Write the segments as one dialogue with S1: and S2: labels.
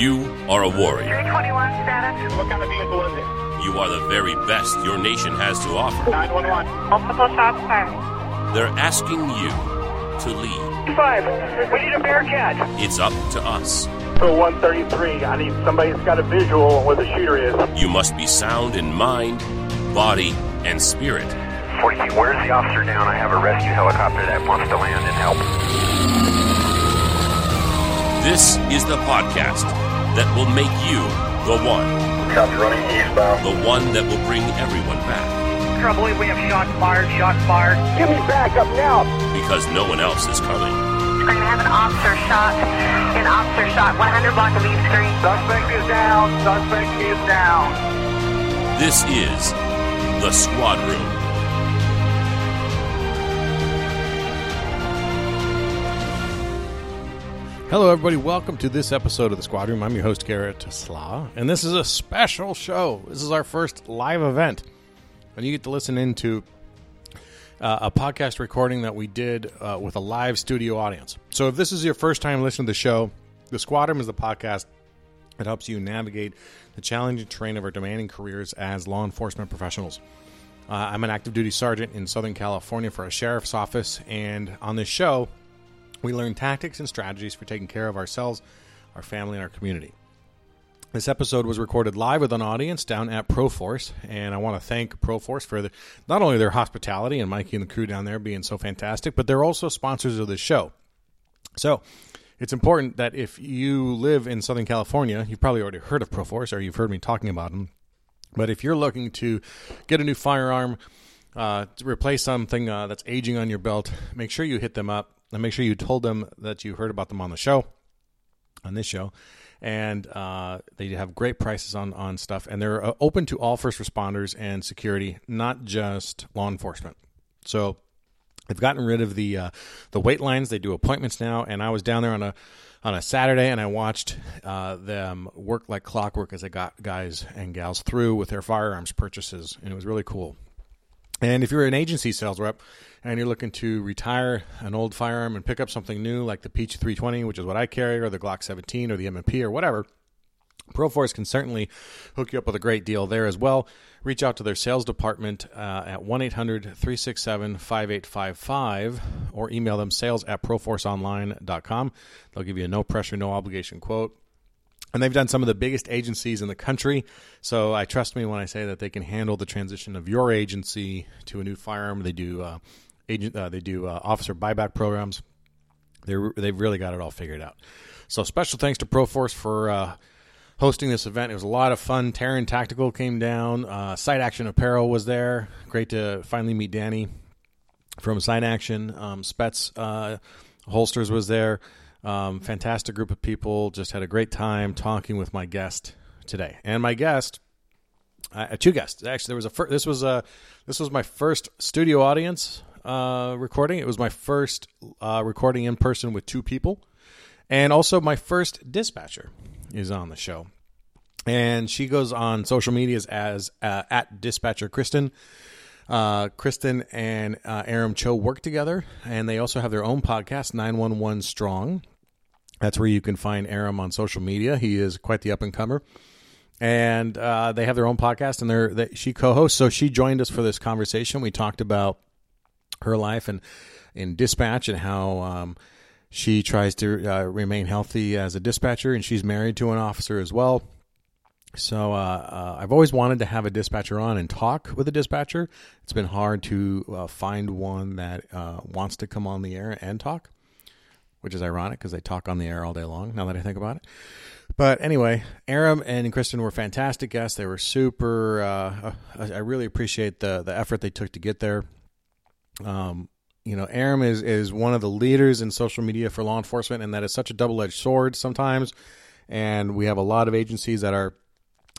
S1: You are a warrior.
S2: 321 status.
S3: What kind of vehicle is it?
S1: You are the very best your nation has to offer.
S3: 911.
S2: Multiple shots fired.
S1: They're asking you to lead.
S3: Five. We need a Bearcat.
S1: It's up to us.
S3: For 133, I need somebody that's got a visual on where the shooter is.
S1: You must be sound in mind, body, and spirit.
S4: 40 feet, where's the officer down? I have a rescue helicopter that wants to land and help.
S1: This is the podcast that will make you the one,
S4: Copy running eastbound.
S1: the one that will bring everyone back,
S3: Trouble, we have shots fired, shots fired. Give me backup now.
S1: because no one else is coming.
S2: We're going to have an officer shot. An officer shot 100 block of East Street.
S3: Suspect is down. Suspect is down.
S1: This is the Squad Room.
S5: Hello, everybody. Welcome to this episode of the Squad Room. I'm your host, Garrett Sla, and this is a special show. This is our first live event, and you get to listen into uh, a podcast recording that we did uh, with a live studio audience. So, if this is your first time listening to the show, the Squad Room is the podcast that helps you navigate the challenging terrain of our demanding careers as law enforcement professionals. Uh, I'm an active duty sergeant in Southern California for a sheriff's office, and on this show, we learn tactics and strategies for taking care of ourselves, our family, and our community. This episode was recorded live with an audience down at Proforce, and I want to thank Proforce for the, not only their hospitality and Mikey and the crew down there being so fantastic, but they're also sponsors of this show. So, it's important that if you live in Southern California, you've probably already heard of Proforce or you've heard me talking about them. But if you're looking to get a new firearm, uh, to replace something uh, that's aging on your belt, make sure you hit them up and make sure you told them that you heard about them on the show, on this show. And uh, they have great prices on, on stuff, and they're uh, open to all first responders and security, not just law enforcement. So they've gotten rid of the uh, the wait lines. They do appointments now, and I was down there on a on a Saturday, and I watched uh, them work like clockwork as they got guys and gals through with their firearms purchases, and it was really cool. And if you're an agency sales rep and you're looking to retire an old firearm and pick up something new like the P320, which is what I carry, or the Glock 17, or the M&P, or whatever, Proforce can certainly hook you up with a great deal there as well. Reach out to their sales department uh, at 1 800 367 5855 or email them sales at proforceonline.com. They'll give you a no pressure, no obligation quote. And they've done some of the biggest agencies in the country. So I trust me when I say that they can handle the transition of your agency to a new firearm. They do uh, agent, uh, they do uh, officer buyback programs. They're, they've really got it all figured out. So special thanks to Proforce for uh, hosting this event. It was a lot of fun. Taran Tactical came down. Uh, Side Action Apparel was there. Great to finally meet Danny from Side Action. Um, Spetz uh, Holsters was there. Um, fantastic group of people. Just had a great time talking with my guest today. And my guest, uh, two guests actually. There was a fir- this was a this was my first studio audience uh, recording. It was my first uh, recording in person with two people, and also my first dispatcher is on the show. And she goes on social medias as uh, at dispatcher Kristen. Uh, Kristen and uh, Aram Choe work together, and they also have their own podcast, 911 Strong. That's where you can find Aram on social media. He is quite the up and comer. And uh, they have their own podcast, and they're, they, she co hosts. So she joined us for this conversation. We talked about her life and in dispatch and how um, she tries to uh, remain healthy as a dispatcher, and she's married to an officer as well. So uh, uh, I've always wanted to have a dispatcher on and talk with a dispatcher. It's been hard to uh, find one that uh, wants to come on the air and talk, which is ironic because they talk on the air all day long. Now that I think about it. But anyway, Aram and Kristen were fantastic guests. They were super. Uh, I really appreciate the the effort they took to get there. Um, you know, Aram is is one of the leaders in social media for law enforcement, and that is such a double edged sword sometimes. And we have a lot of agencies that are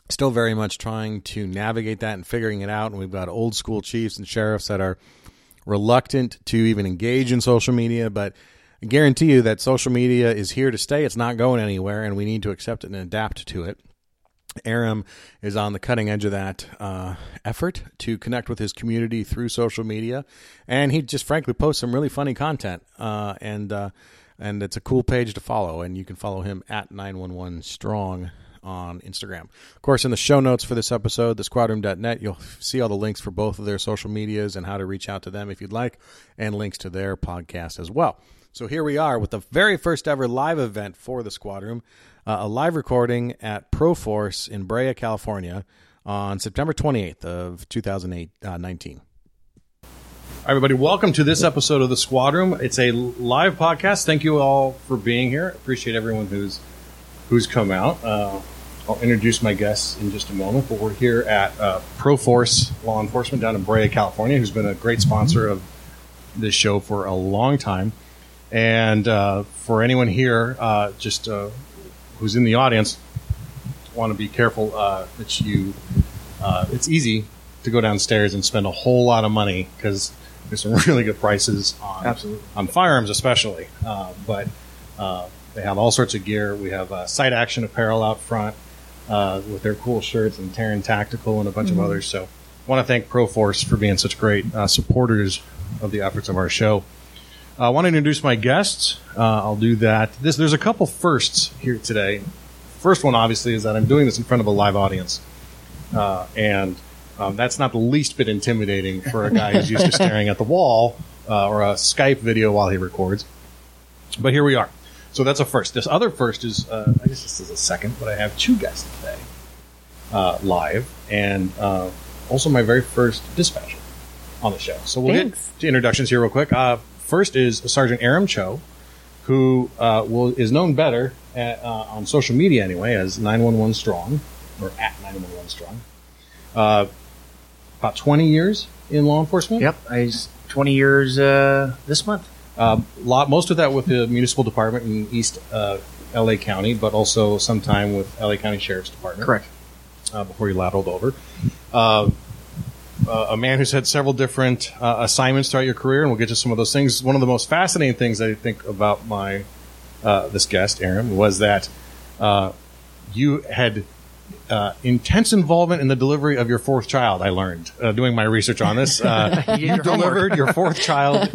S5: still very much trying to navigate that and figuring it out. And we've got old school chiefs and sheriffs that are reluctant to even engage in social media. But I guarantee you that social media is here to stay. It's not going anywhere, and we need to accept it and adapt to it. Aram is on the cutting edge of that uh, effort to connect with his community through social media, and he just frankly posts some really funny content. Uh, and uh, and it's a cool page to follow. And you can follow him at 911 Strong on Instagram. Of course, in the show notes for this episode, the thesquadroom.net, you'll see all the links for both of their social medias and how to reach out to them if you'd like, and links to their podcast as well. So here we are with the very first ever live event for the Squad Room, uh, a live recording at Proforce in Brea, California on September 28th of 2019. All right, everybody, welcome to this episode of the Squad Room. It's a live podcast. Thank you all for being here. Appreciate everyone who's who's come out. Uh, I'll introduce my guests in just a moment, but we're here at uh, Proforce Law Enforcement down in Brea, California, who's been a great sponsor of this show for a long time. And uh, for anyone here, uh, just uh, who's in the audience, want to be careful uh, that you. Uh, it's easy to go downstairs and spend a whole lot of money because there's some really good prices on
S6: Absolutely.
S5: on firearms, especially. Uh, but uh, they have all sorts of gear. We have uh, Side Action Apparel out front uh, with their cool shirts and Taran Tactical and a bunch of others. So, want to thank Proforce for being such great uh, supporters of the efforts of our show. Uh, I want to introduce my guests. Uh, I'll do that. This there's a couple firsts here today. First one, obviously, is that I'm doing this in front of a live audience, uh, and um, that's not the least bit intimidating for a guy who's used to staring at the wall uh, or a Skype video while he records. But here we are. So that's a first. This other first is, uh, I guess this is a second, but I have two guests today uh, live, and uh, also my very first dispatcher on the show. So we'll
S7: Thanks.
S5: get to introductions here real quick. Uh, first is Sergeant Aram Choe, who uh, will is known better at, uh, on social media anyway as 911 Strong or at 911 Strong. Uh, about 20 years in law enforcement.
S6: Yep, I 20 years uh, this month.
S5: Uh, lot most of that with the municipal department in East uh, LA County, but also some time with LA County Sheriff's Department.
S6: Correct.
S5: Uh, before he lateraled over. Uh, a man who's had several different uh, assignments throughout your career, and we'll get to some of those things. One of the most fascinating things I think about my uh, this guest, Aaron, was that uh, you had uh, intense involvement in the delivery of your fourth child. I learned uh, doing my research on this. Uh,
S6: You did
S5: you
S6: homework.
S5: delivered your fourth child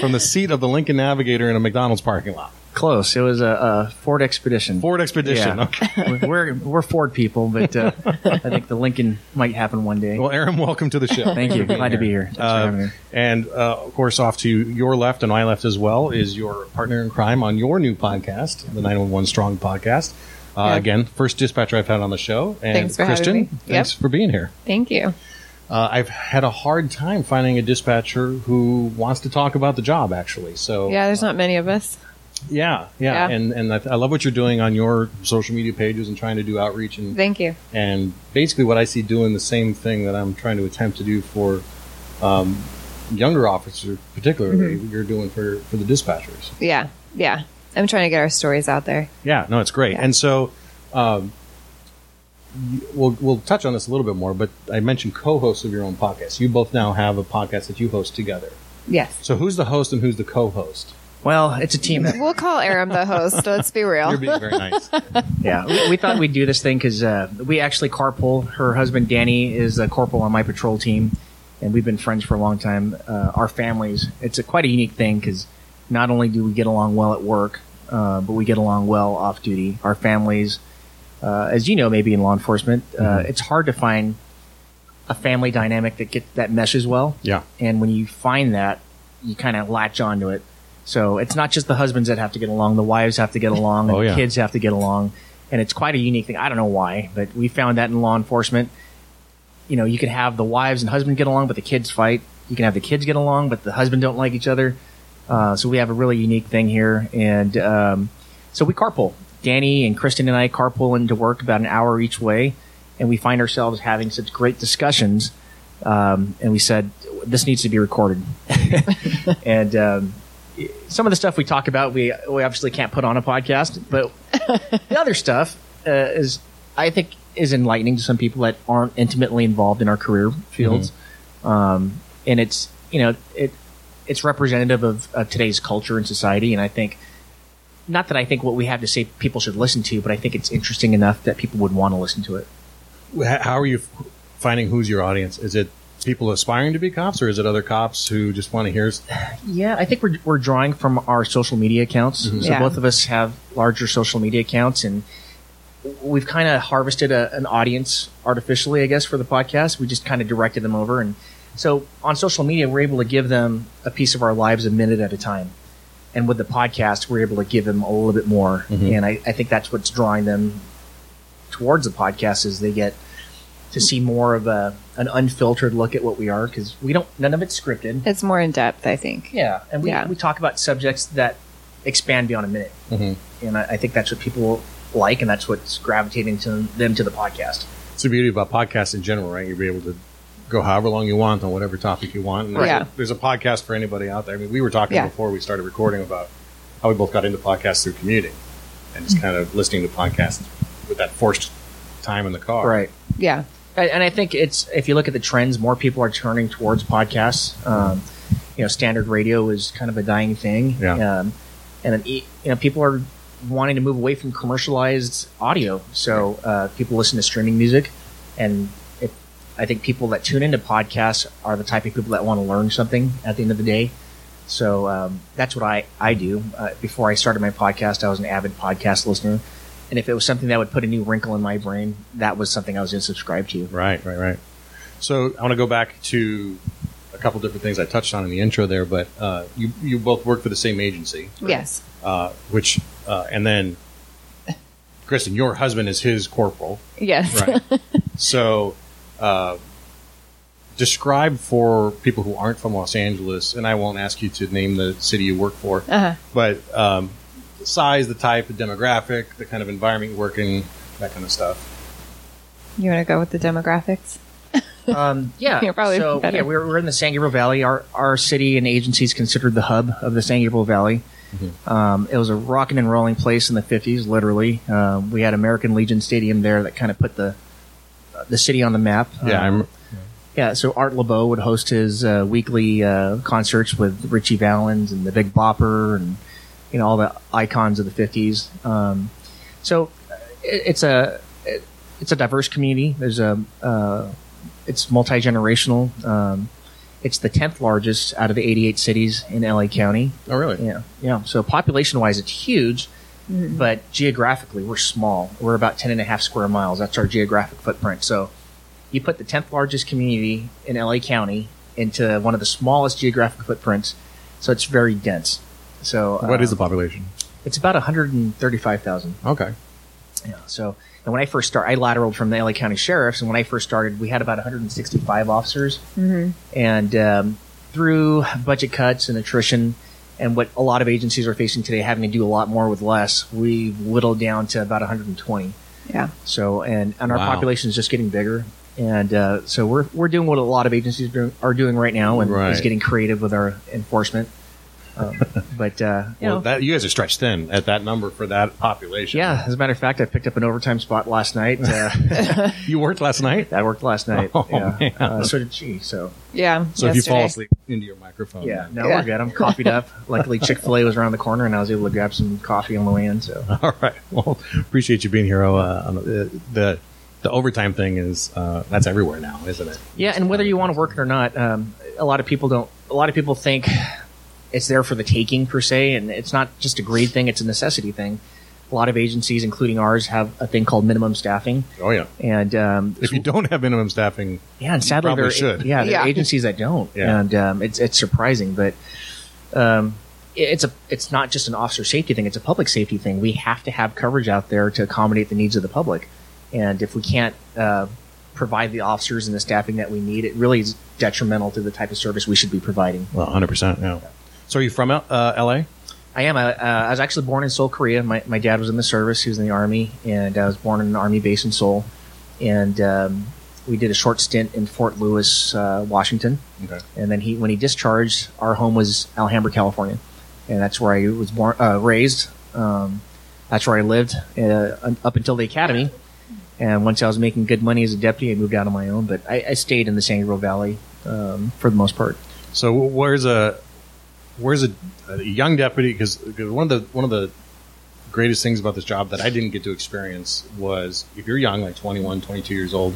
S5: from the seat of the Lincoln Navigator in a McDonald's parking lot.
S6: Close. It was a, a Ford Expedition.
S5: Ford Expedition.
S6: Yeah.
S5: Okay.
S6: we're we're Ford people, but uh, I think the Lincoln might happen one day.
S5: Well, Aaron, welcome to the show.
S6: Thank you. Glad to be here. Thanks for
S5: Uh,
S6: me.
S5: and uh, of course, off to your left and my left as well is your partner in crime on your new podcast, the 911 Strong podcast. Uh,
S7: Yeah.
S5: Again, first dispatcher I've had on the show. And
S7: Thanks for having
S5: Kristen,
S7: me.
S5: thanks for being here.
S7: Thank you.
S5: Uh, I've had a hard time finding a dispatcher who wants to talk about the job, actually. So
S7: Yeah, there's not many of us.
S5: Yeah, yeah,
S7: Yeah.
S5: and and I, I love what you're doing on your social media pages and trying to do outreach and
S7: Thank you.
S5: and basically what I see doing the same thing that I'm trying to attempt to do for um, younger officers, particularly
S7: Mm-hmm.
S5: you're doing for for the dispatchers.
S7: Yeah, yeah. I'm trying to get our stories out there.
S5: Yeah, no, it's great.
S7: Yeah.
S5: And so um, y- we'll we'll touch on this a little bit more, but I mentioned co-hosts of your own podcast. You both now have a podcast that you host together.
S7: Yes.
S5: So who's the host and who's the co-host?
S6: Well, it's a team.
S7: We'll call Aram the host. Let's be real.
S5: You're being very nice.
S6: yeah, we, we thought we'd do this thing because uh, we actually carpool. Her husband Danny is a corporal on my patrol team, and we've been friends for a long time. Uh, our families, it's a quite a unique thing because not only do we get along well at work, uh, but we get along well off duty. Our families, uh, as you know, maybe in law enforcement, uh, it's hard to find a family dynamic that get that meshes well.
S5: Yeah.
S6: And when you find that, you kind of latch onto it. So it's not just the husbands that have to get along; the wives have to get along, and
S5: Oh,
S6: the kids have to get along, and it's quite a unique thing. I don't know why, but we found that in law enforcement. You know, you can have the wives and husband get along, but the kids fight. You can have the kids get along, but the husband don't like each other. Uh, so we have a really unique thing here, and um, so we carpool. Danny and Kristen and I carpool into work about an hour each way, and we find ourselves having such great discussions. Um, and we said this needs to be recorded. and um, some of the stuff we talk about, we we obviously can't put on a podcast, but the other stuff uh, is, I think, is enlightening to some people that aren't intimately involved in our career fields. Um, and it's you know it it's representative of, of today's culture and society, and I think. Not that I think what we have to say people should listen to, but I think it's interesting enough that people would want to listen to it.
S5: How are you finding who's your audience? Is it people aspiring to be cops, or is it other cops who just want to hear?
S6: Yeah, I think we're, we're drawing from our social media accounts. Mm-hmm. So
S7: Yeah.
S6: both of us have larger social media accounts, and we've kind of harvested a, an audience artificially, I guess, for the podcast. We just kind of directed them over, and so on social media, we're able to give them a piece of our lives a minute at a time. And with the podcast, we're able to give them a little bit more, mm-hmm. and I, I think that's what's drawing them towards the podcast is they get to see more of a an unfiltered look at what we are because we don't none of it's scripted.
S7: It's more in depth, I think.
S6: Yeah, and we,
S7: Yeah.
S6: we talk about subjects that expand beyond a minute,
S5: Mhm.
S6: and I, I think that's what people like, and that's what's gravitating to them to the podcast.
S5: It's the beauty about podcasts in general, right? You'll be able to go however long you want on whatever topic you want. And there's,
S7: Yeah.
S5: a, there's a podcast for anybody out there. I mean, we were talking
S7: Yeah.
S5: before we started recording about how we both got into podcasts through commuting and just kind of listening to podcasts with that forced time in the car.
S6: Right,
S7: Yeah.
S6: And, and I think it's if you look at the trends, more people are turning towards podcasts. Um, you know, standard radio is kind of a dying thing,
S5: Yeah.
S6: um, and then, you know, people are wanting to move away from commercialized audio. So uh, people listen to streaming music, and I think people that tune into podcasts are the type of people that want to learn something at the end of the day. So um, that's what I, I do. Uh, before I started my podcast, I was an avid podcast listener. And if it was something that would put a new wrinkle in my brain, that was something I was going to subscribe to.
S5: Right, right, right. So I want to go back to a couple different things I touched on in the intro there, but uh, you you both work for the same agency,
S7: Yes.
S5: uh, which uh, and then Kristen, your husband is his corporal,
S7: Yes.
S5: right? so, uh, describe for people who aren't from Los Angeles, and I won't ask you to name the city you work for,
S7: Uh-huh.
S5: but um, the size, the type, the demographic, the kind of environment you work in, that kind of stuff.
S7: You want to go with the demographics?
S6: Um, yeah,
S7: You're probably
S6: so
S7: better.
S6: yeah, we're, we're in the San Gabriel Valley. Our our city and agency is considered the hub of the San Gabriel Valley. Um, it was a rocking and rolling place in the '50s, literally. Um, we had American Legion Stadium there that kind of put the the city on the map.
S5: Yeah,
S6: Um,
S5: I'm.
S6: Yeah, so Art Laboe would host his uh, weekly uh, concerts with Ritchie Valens and the Big Bopper and you know all the icons of the '50s. Um, so uh, it, it's a it, it's a diverse community. There's a uh, it's multi generational. Um, it's the tenth largest out of the 88 cities in LA County.
S5: Oh, really?
S6: Yeah, yeah. So population wise, it's huge, but geographically, we're small. We're about 10 and a half square miles. That's our geographic footprint. So you put the 10th largest community in LA County into one of the smallest geographic footprints. So it's very dense. So
S5: What is the population?
S6: It's about 135,000.
S5: Okay.
S6: Yeah. So, and when I first started, I lateraled from the LA County Sheriffs, and when I first started, we had about 165 officers. Mm-hmm. And um, through budget cuts and attrition, and what a lot of agencies are facing today, having to do a lot more with less, we've whittled down to about 120.
S7: Yeah.
S6: So, and and our
S5: Wow.
S6: population is just getting bigger, and uh, so we're we're doing what a lot of agencies are doing right now, and
S5: Right.
S6: is getting creative with our enforcement. Um, but uh, you
S5: Well,
S6: know,
S5: that you guys are stretched thin at that number for that population.
S6: yeah. As a matter of fact, I picked up an overtime spot last night. Uh,
S5: You worked last night.
S6: that worked last night.
S5: Oh,
S6: yeah.
S5: man.
S6: Uh, so did she. So
S7: Yeah.
S5: So if you fall asleep into your microphone,
S6: yeah,
S5: then-
S6: no,
S7: Yeah.
S6: we're good. I'm coffeeed up. Luckily, Chick Fil A was around the corner, and I was able to grab some coffee on the way in. So
S5: All right. Well, appreciate you being here. Oh, Uh, the, the the overtime thing is uh, that's everywhere now, isn't it?
S6: Yeah, and whether you want to work it or not, um, a lot of people don't. A lot of people think it's there for the taking per se, and it's not just a grade thing; it's a necessity thing. A lot of agencies, including ours, have a thing called minimum staffing,
S5: Oh yeah.
S6: and um,
S5: If you don't have minimum staffing,
S6: yeah, and sadly,
S5: probably
S6: there
S5: should.
S6: Yeah, there are agencies that don't,
S5: Yeah.
S6: and um, it's it's surprising, but um, it's a it's not just an officer safety thing; it's a public safety thing. We have to have coverage out there to accommodate the needs of the public, and if we can't uh, provide the officers and the staffing that we need, it really is detrimental to the type of service we should be providing.
S5: well, hundred percent. Yeah. So are you from uh, L.A.?
S6: I am. I, uh, I was actually born in Seoul, Korea. My, my dad was in the service. He was in the army, and I was born in an army base in Seoul. And um, we did a short stint in Fort Lewis, uh, Washington.
S5: Okay.
S6: And then he, when he discharged, our home was Alhambra, California, and that's where I was born, uh, raised. Um, that's where I lived uh, up until the academy. And once I was making good money as a deputy, I moved out on my own. But I, I stayed in the San Gabriel Valley um, for the most part.
S5: So where's a where's a, a young deputy? Because one of the one of the greatest things about this job that I didn't get to experience was if you're young, like 21, 22 years old,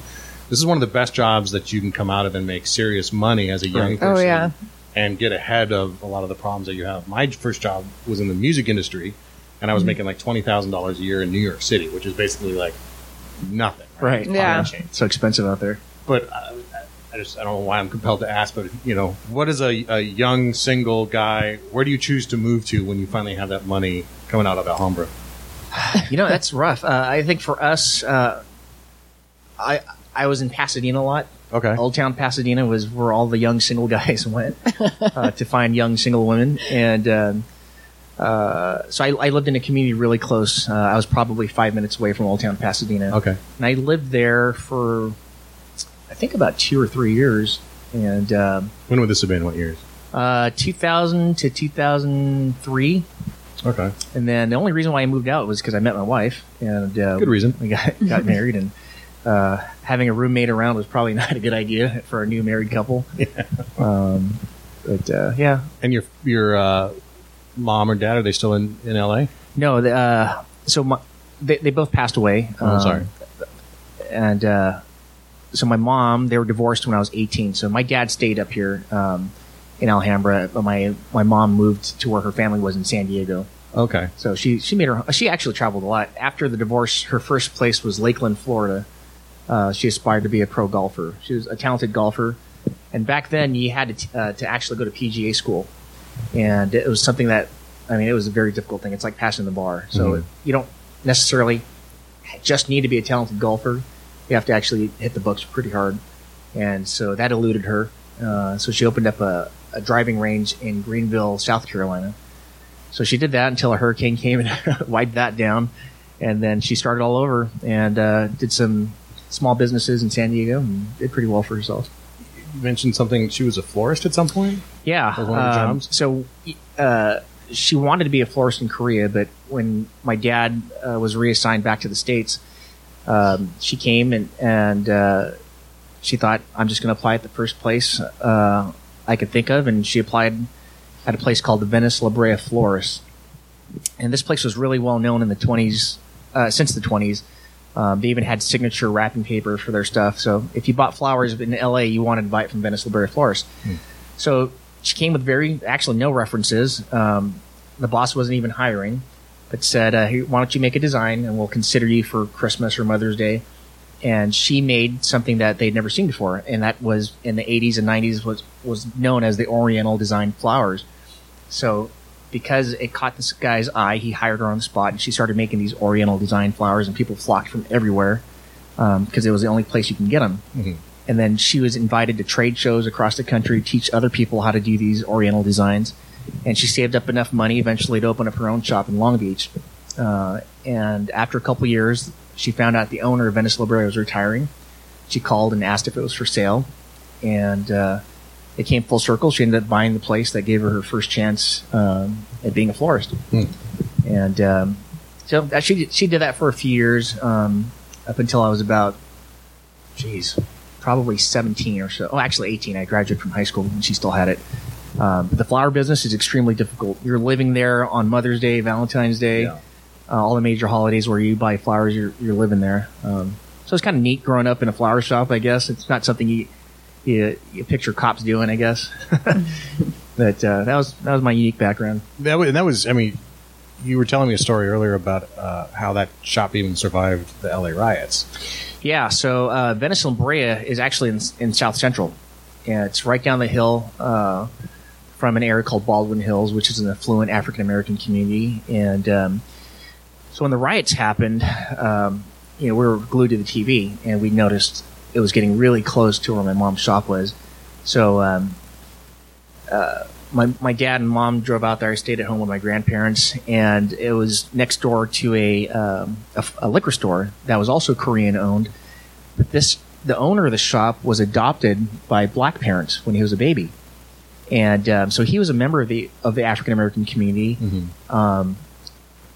S5: This is one of the best jobs that you can come out of and make serious money as a young
S6: Right.
S5: person.
S7: Oh, yeah.
S5: And get ahead of a lot of the problems that you have. My first job was in the music industry, and I
S6: Mm-hmm.
S5: was making like twenty thousand dollars a year in New York City, which is basically like nothing.
S6: Right.
S7: Yeah.
S6: So expensive out there.
S5: But I, I just I don't know why I'm compelled to ask. But you know, what is a, a young single guy? Where do you choose to move to when you finally have that money coming out of Alhambra?
S6: You know, that's rough. Uh, I think for us, uh, I I was in Pasadena a lot.
S5: Okay.
S6: Old Town Pasadena was where all the young single guys went uh, to find young single women, and um, uh, so I, I lived in a community really close. Uh, I was probably five minutes away from Old Town Pasadena.
S5: Okay.
S6: and I lived there for think about two or three years, and um,
S5: When would this have been? What years?
S6: uh, 2000 to 2003.
S5: Okay.
S6: And then the only reason why I moved out was because I met my wife, and uh,
S5: Good reason.
S6: We got got married, and uh, having a roommate around was probably not a good idea for a new married couple. Um, but uh, yeah,
S5: And your your uh, mom or dad are they still in in L.A.?
S6: no. The, uh, so my, they they both passed away.
S5: Oh, I'm
S6: um,
S5: sorry.
S6: And uh, so my mom, they were divorced when I was 18. So my dad stayed up here um, in Alhambra, but my my mom moved to where her family was in San Diego.
S5: Okay.
S6: So she she made her she actually traveled a lot. After the divorce, her first place was Lakeland, Florida. Uh, she aspired to be a pro golfer. She was a talented golfer, and back then you had to t- uh, to actually go to PGA school, and it was something that I mean it was a very difficult thing. It's like passing the bar. So
S5: Mhm.
S6: you don't necessarily just need to be a talented golfer. You have to actually hit the books pretty hard, and so that eluded her. Uh, so she opened up a, a driving range in Greenville, South Carolina. So she did that until a hurricane came and wiped that down, and then she started all over and uh, did some small businesses in San Diego and did pretty well for herself.
S5: You mentioned something. She was a florist at some point.
S6: Yeah.
S5: That was one of the
S6: um. So uh, she wanted to be a florist in Korea, but when my dad uh, was reassigned back to the states, um, she came and and uh, she thought I'm just going to apply at the first place uh, I could think of, and she applied at a place called the Venice La Brea Florist. And this place was really well known in the 20s, uh, since the 20s. Um, they even had signature wrapping paper for their stuff. So if you bought flowers in LA, you wanted to buy it from Venice La Brea Florist. So she came with very, actually no references. Um, the boss wasn't even hiring, but said, uh, hey, "Why don't you make a design and we'll consider you for Christmas or Mother's Day." And she made something that they'd never seen before, and that was in the 80s and 90s was was known as the Oriental design flowers. So because it caught this guy's eye, he hired her on the spot, and she started making these Oriental design flowers, and people flocked from everywhere because it was the only place you can get them. And then she was invited to trade shows across the country, teach other people how to do these Oriental designs. And she saved up enough money eventually to open up her own shop in Long Beach. Uh, and after a couple years, she found out the owner of Venice Brea was retiring. She called and asked if it was for sale, and uh, it came full circle. She ended up buying the place that gave her her first chance um, at being a florist. And um, so that, she she did that for a few years um, up until I was about, geez, probably 17 or so. Oh, actually 18. I graduated from high school and she still had it. Um, but the flower business is extremely difficult. You're living there on Mother's Day, Valentine's Day,
S5: Yeah.
S6: uh, all the major holidays where you buy flowers. You're you're living there. Um, so it's kind of neat growing up in a flower shop. I guess it's not something you you, you picture cops doing. I guess. but uh, that was that was my unique background.
S5: That was, and that was. I mean, you were telling me a story earlier about uh, how that shop even survived the L.A. riots.
S6: Yeah, so uh, Venice La Brea is actually in, in South Central, and it's right down the hill uh, from an area called Baldwin Hills, which is an affluent African American community. And um, so when the riots happened, um, you know, we were glued to the TV, and we noticed it was getting really close to where my mom's shop was. So um, uh, my my dad and mom drove out there. I stayed at home with my grandparents, and it was next door to a um, a, a liquor store that was also Korean owned. But this the owner of the shop was adopted by black parents when he was a baby, and um, so he was a member of the of the African American community. Um,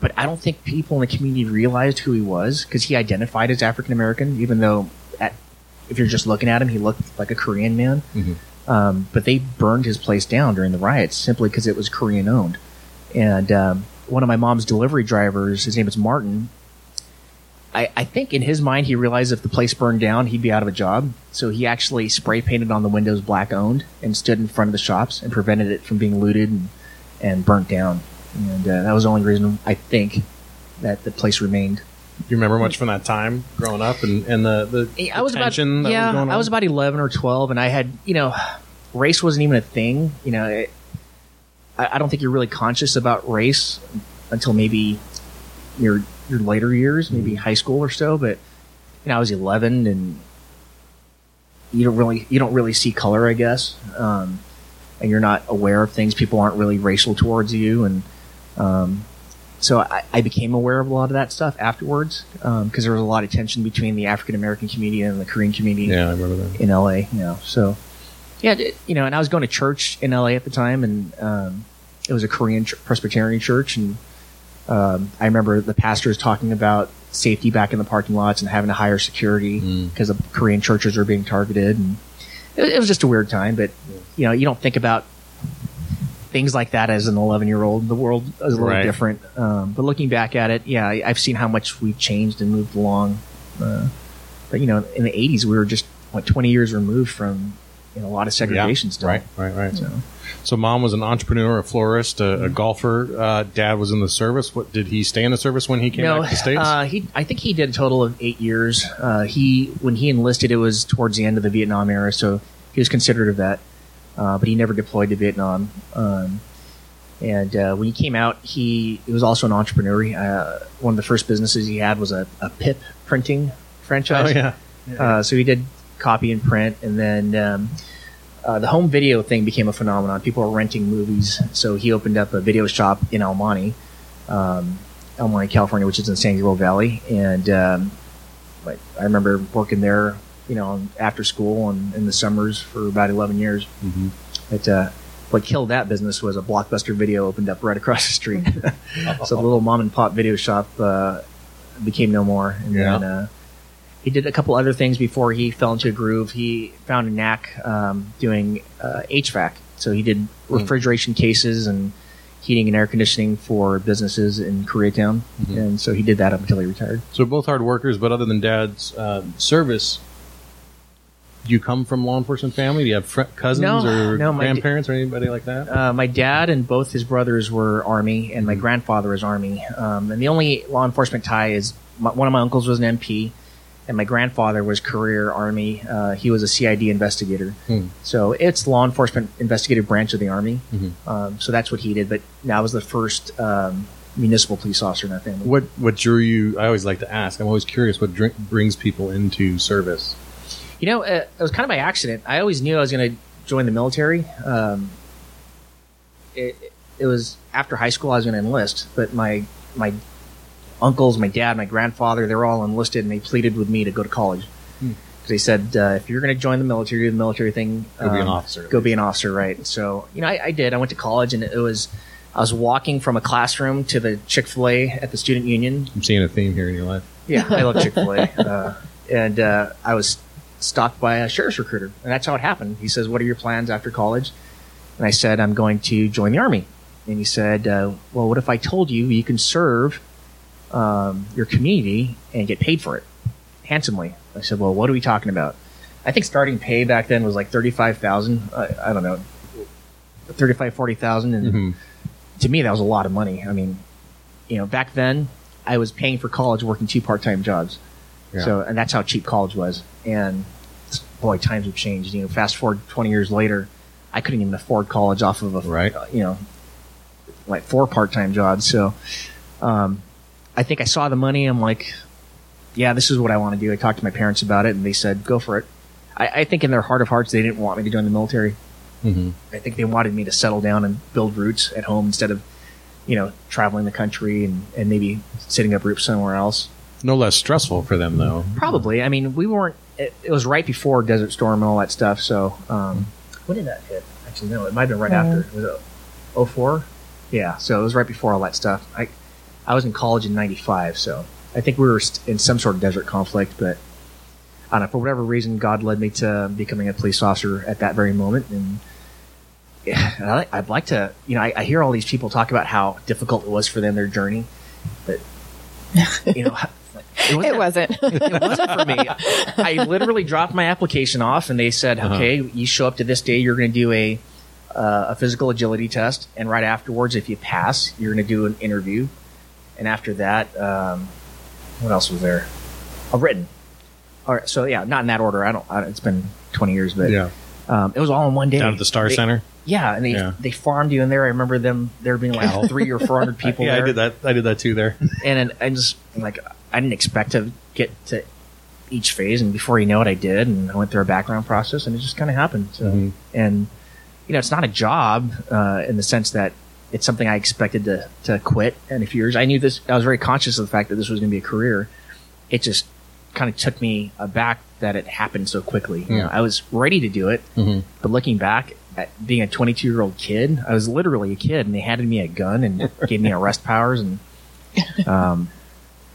S6: but I don't think people in the community realized who he was because he identified as African American, even though at, if you're just looking at him, he looked like a Korean man. Um, but they burned his place down during the riots simply because it was Korean owned. And um, one of my mom's delivery drivers, his name is Martin. I, I think in his mind he realized if the place burned down, he'd be out of a job. So he actually spray painted on the windows black owned and stood in front of the shops and prevented it from being looted and, and burnt down. And uh, that was the only reason I think that the place remained.
S5: Do you remember much from that time growing up and, and the, the,
S6: I was
S5: the
S6: about yeah,
S5: was going on?
S6: I was about eleven or twelve, and I had you know, race wasn't even a thing. You know, it, I, I don't think you're really conscious about race until maybe your your later years, maybe high school or so. But you know, I was eleven, and you don't really you don't really see color, I guess, um, and you're not aware of things. People aren't really racial towards you, and um, so I, I became aware of a lot of that stuff afterwards because there was a lot of tension between the African American community and the Korean community
S5: Yeah, I remember that.
S6: in LA. You know, so yeah, you know, and I was going to church in LA at the time, and um, it was a Korean ch- Presbyterian church, and um, I remember the pastors talking about safety back in the parking lots and having to hire security because the Korean churches are being targeted, and it, it was just a weird time. But you know, you don't think about things like that as an 11 year old. The world is a little
S5: Right.
S6: different. Um, but looking back at it, yeah, I, I've seen how much we've changed and moved along. Uh, but you know, in the 80s, we were just what 20 years removed from know, a lot of segregation still.
S5: Right, right, right.
S6: So.
S5: So mom was an entrepreneur, a florist, a,
S6: Mm-hmm.
S5: a golfer. Uh, dad was in the service. What did he stay in the service when he came
S6: no,
S5: back to the states?
S6: Uh, he, I think he did a total of eight years. Uh, he, when he enlisted, it was towards the end of the Vietnam era, so he was considered a vet, uh, but he never deployed to Vietnam. Um, and uh, when he came out, he, he was also an entrepreneur. He, Uh, one of the first businesses he had was a, a PIP printing franchise.
S5: oh yeah,
S6: Uh, so he did copy and print, and then um, uh, the home video thing became a phenomenon. People were renting movies, so he opened up a video shop in El Monte, um, El Monte, California, which is in San Gabriel Valley. And um, like, I remember working there, you know, after school and in the summers for about eleven years.
S5: Mhm.
S6: But uh, what killed that business was a blockbuster video opened up right across the street. so the little mom and pop video shop uh, became no more. And
S5: Yeah.
S6: then uh, he did a couple other things before he fell into a groove. He found a knack um, doing uh, HVAC. So he did refrigeration cases and heating and air conditioning for businesses in Koreatown. And so he did that up until he retired.
S5: So both hard workers, but other than dad's uh, service, do you come from law enforcement family? Do you have fr- cousins
S6: No,
S5: or
S6: no, d-
S5: grandparents or anybody like that?
S6: Uh, my dad and both his brothers were Army, and
S5: Mm-hmm.
S6: my grandfather was Army. Um, and the only law enforcement tie is my, one of my uncles was an MP, and my grandfather was career Army. Uh, he was a CID investigator.
S5: Hmm.
S6: So it's law enforcement investigative branch of the Army.
S5: Mhm.
S6: Um, so that's what he did. But now I was the first um, municipal police officer in that family.
S5: What what drew you? I always like to ask. I'm always curious what brings people into service.
S6: You know, uh, it was kind of by accident. I always knew I was going to join the military. Um, it, it was after high school I was going to enlist, but my my uncles, my dad, my grandfather, they're all enlisted, and they pleaded with me to go to college.
S5: Hmm.
S6: 'Cause They said uh, if you're going to join the military, do the military thing.
S5: Go be an
S6: um,
S5: officer,
S6: Go be an officer, right? So you know, I, I did. I went to college, and it was I was walking from a classroom to the Chick Fil A at the student union,
S5: I'm seeing a theme here in your life.
S6: yeah, I love Chick Fil A, uh, and uh, I was stopped by a sheriff's recruiter, and that's how it happened. He says, "What are your plans after college?" And I said, "I'm going to join the army." And he said, uh, "Well, what if I told you you can serve um, your community and get paid for it handsomely?" I said, "Well, what are we talking about?" I think starting pay back then was like thirty-five thousand. I, I don't know, thirty-five, forty thousand, and
S5: Mhm.
S6: to me that was a lot of money. I mean, you know, back then I was paying for college working two part-time jobs.
S5: Yeah.
S6: So, and that's how cheap college was. And boy, times have changed. You know, fast forward 20 years later, I couldn't even afford college off of a,
S5: Right.
S6: you know, like four part-time jobs. So, um, I think I saw the money. I'm like, yeah, this is what I want to do. I talked to my parents about it and they said, go for it. I, I think in their heart of hearts, they didn't want me to join the military.
S5: Mhm.
S6: I think they wanted me to settle down and build roots at home instead of, you know, traveling the country and, and maybe setting up roots somewhere else.
S5: No less stressful for them though.
S6: Probably. I mean, we weren't. It, it was right before Desert Storm and all that stuff. So, um, when did that hit? Actually, no, it might have been right after. Was it 04? Yeah. So it was right before all that stuff. I, I was in college in '95, so I think we were st- in some sort of desert conflict. But I don't know. For whatever reason, God led me to becoming a police officer at that very moment, and. Yeah, and I, I'd like to, you know, I, I hear all these people talk about how difficult it was for them their journey, but you know,
S7: It wasn't.
S6: it wasn't for me. I literally dropped my application off, and they said,
S5: Uh-huh.
S6: "Okay, you show up to this day. You're going to do a uh, a physical agility test, and right afterwards, if you pass, you're going to do an interview, and after that, um, what else was there? A written. All right, so yeah, not in that order. I don't. I, it's been 20 years, but
S5: Yeah.
S6: um, it was all in one day
S5: Down at the Star
S6: They-
S5: Center.
S6: Yeah, and they
S5: Yeah.
S6: they farmed you in there. I remember them there being like three or four hundred people.
S5: yeah,
S6: there
S5: I did that. I did that too there.
S6: and I just like I didn't expect to get to each phase, and before you know it, I did, and I went through a background process, and it just kind of happened. So,
S5: Mhm.
S6: and you know, it's not a job uh, in the sense that it's something I expected to to quit in a few years. I knew this. I was very conscious of the fact that this was going to be a career. It just kind of took me aback that it happened so quickly. You know,
S5: Yeah.
S6: I was ready to do it,
S5: Mhm.
S6: but looking back at being a 22 year old kid, I was literally a kid, and they handed me a gun and gave me arrest powers, and um,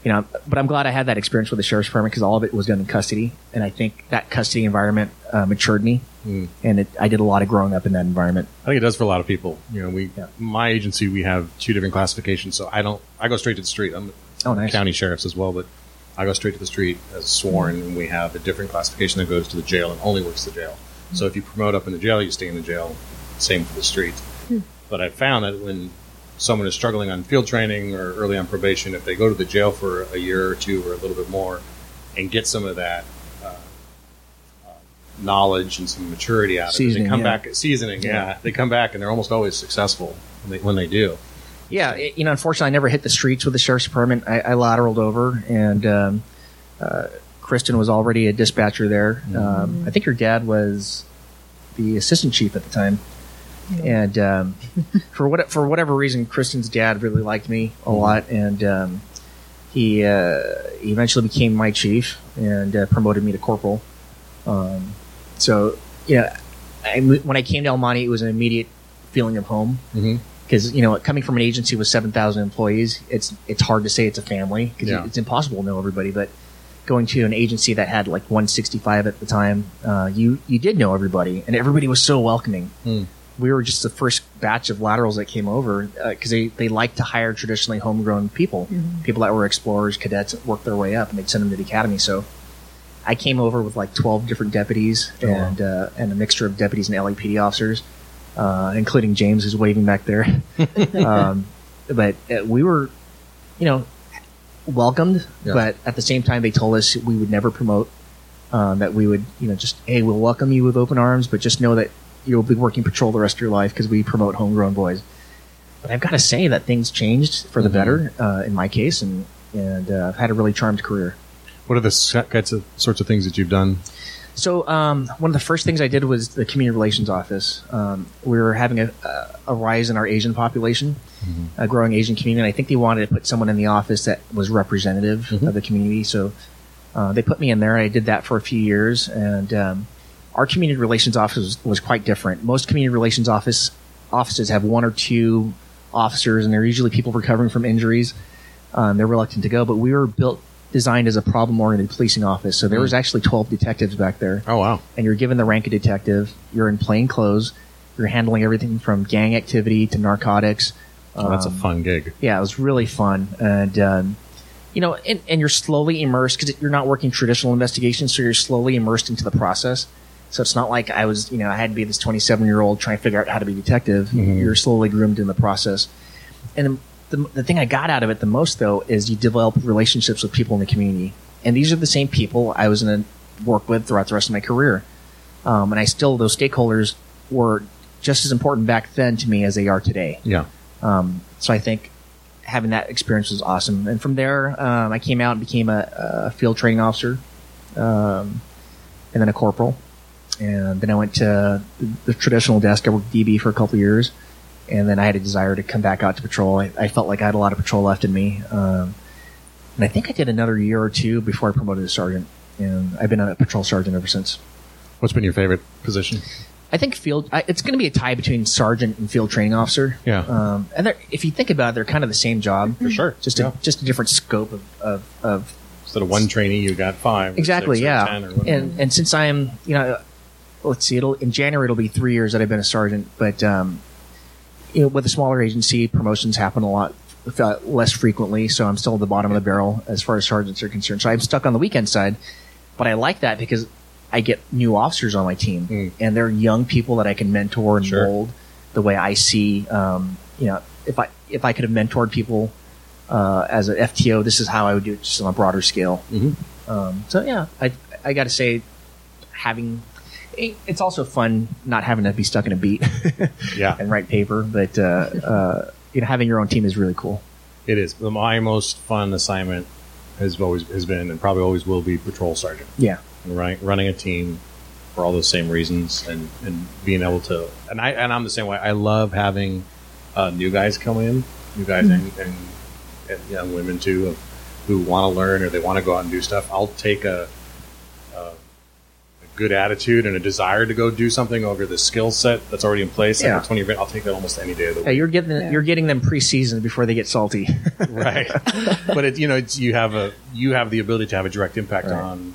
S6: you know, but I'm glad I had that experience with the sheriff's department because all of it was done in custody, and I think that custody environment uh, matured me,
S5: Mm.
S6: and it, I did a lot of growing up in that environment.
S5: I think it does for a lot of people. You know, we
S6: Yeah.
S5: my agency we have two different classifications, so I don't I go straight to the street. I'm
S6: Oh, nice.
S5: county sheriffs as well, but I go straight to the street as sworn, and we have a different classification that goes to the jail and only works the jail. So if you promote up in the jail, you stay in the jail. Same for the street. But I found that when someone is struggling on field training or early on probation, if they go to the jail for a year or two or a little bit more, and get some of that uh, uh, knowledge and some maturity out of it,
S6: Seasoning,
S5: they come
S6: yeah.
S5: back seasoning. Yeah.
S6: Yeah.
S5: they come back and they're almost always successful when they, when they do.
S6: Yeah, it- you know, unfortunately, I never hit the streets with the sheriff's department. I, I lateraled over, and um, uh, Kristen was already a dispatcher there. Um, I think her dad was the assistant chief at the time, and um, for what for whatever reason, Kristen's dad really liked me a lot, and um, he, uh, he eventually became my chief and uh, promoted me to corporal. Um, so, yeah, I, when I came to El Monte, it was an immediate feeling of home
S5: Mm-hmm.
S6: because you know coming from an agency with 7000 employees it's it's hard to say it's a family because
S5: Yeah.
S6: it's impossible to know everybody but going to an agency that had like 165 at the time uh, you you did know everybody and everybody was so welcoming
S5: Hmm.
S6: We were just the first batch of laterals that came over because they, they like to hire traditionally homegrown people people that were explorers cadets worked their way up and they'd send them to the academy so I came over with like 12 different deputies
S5: Oh, wow.
S6: and uh, and a mixture of deputies and LAPD officers, uh, including James, who's waving back there. um, but uh, we were, you know, welcomed,
S5: Yeah.
S6: but at the same time, they told us we would never promote. Um, that we would, you know, just hey, we'll welcome you with open arms, but just know that you'll be working patrol the rest of your life because we promote homegrown boys. But I've got to say that things changed for the
S5: Mhm.
S6: better uh, in my case, and and uh, I've had a really charmed career.
S5: What are the s- kinds of sorts of things that you've done?
S6: So um, one of the first things I did was the community relations office. Um, we were having a, a, rise in our Asian population, a growing Asian community. And I think they wanted to put someone in the office that was representative of the community. So uh, they put me in there. I did that for a few years, and um, our community relations office was, was quite different. Most community relations office offices have one or two officers, and they're usually people recovering from injuries. Um, they're reluctant to go, but we were built designed as a problem-oriented policing office. So there was actually 12 detectives back there
S5: Oh wow,
S6: and you're given the rank of detective. You're in plain clothes. You're handling everything from gang activity to narcotics.
S5: oh, that's a
S6: Um,
S5: fun gig.
S6: Yeah, it was really fun, and um, you know, and, and you're slowly immersed because you're not working traditional investigations, so you're slowly immersed into the process. So it's not like I was, you know, I had to be this 27 year old trying to figure out how to be a detective. You're slowly groomed in the process, and the, the thing I got out of it the most though is you develop relationships with people in the community, and these are the same people I was going to work with throughout the rest of my career. Um, and I still those stakeholders were just as important back then to me as they are today.
S5: Yeah.
S6: Um, so I think having that experience was awesome. And from there, um, I came out and became a, a field training officer, um, and then a corporal. And then I went to the, the traditional desk. I worked DB for a couple of years, and then I had a desire to come back out to patrol. I, I felt like I had a lot of patrol left in me, um, and I think I did another year or two before I promoted to sergeant. And I've been a patrol sergeant ever since.
S5: What's been your favorite position?
S6: I think field. I, it's going to be a tie between sergeant and field training officer.
S5: Yeah.
S6: Um, and if you think about it, they're kind of the same job
S5: For sure.
S6: just
S5: Yeah.
S6: a just a different scope of, of, of
S5: Instead of one trainee, you got five. or
S6: exactly
S5: six or
S6: yeah
S5: 10 or
S6: and and since i'm you know let's see it'll in january it'll be three years that i've been a sergeant but um you know with a smaller agency promotions happen a lot uh, less frequently, so I'm still at the bottom of the barrel as far as sergeants are concerned. So I'm stuck on the weekend side, but I like that because I get new officers on my team, and they're young people that I can mentor and
S5: Sure.
S6: mold the way I see. Um, you know, if I if I could have mentored people uh, as an FTO, this is how I would do it, just on a broader scale. Um, so yeah, I I got to say, having it's also fun not having to be stuck in a beat
S5: Yeah.
S6: and write paper, but uh, uh, you know, having your own team is really cool.
S5: It is my most fun assignment has always has been and probably always will be patrol sergeant.
S6: Yeah,
S5: Right, running a team for all those same reasons and, and being able to and I and I'm the same way. I love having uh, new guys come in, new guys and, and, and young women too, of, who want to learn or they want to go out and do stuff. I'll take a good attitude and a desire to go do something over the skill set that's already in place.
S6: Yeah.
S5: Like a 20 event, I'll take that almost any day of the week.
S6: yeah, you're getting
S7: Yeah.
S6: you're getting them preseason before they get salty.
S5: right but it, you know it's, you have a you have the ability to have a direct impact
S6: Right.
S5: on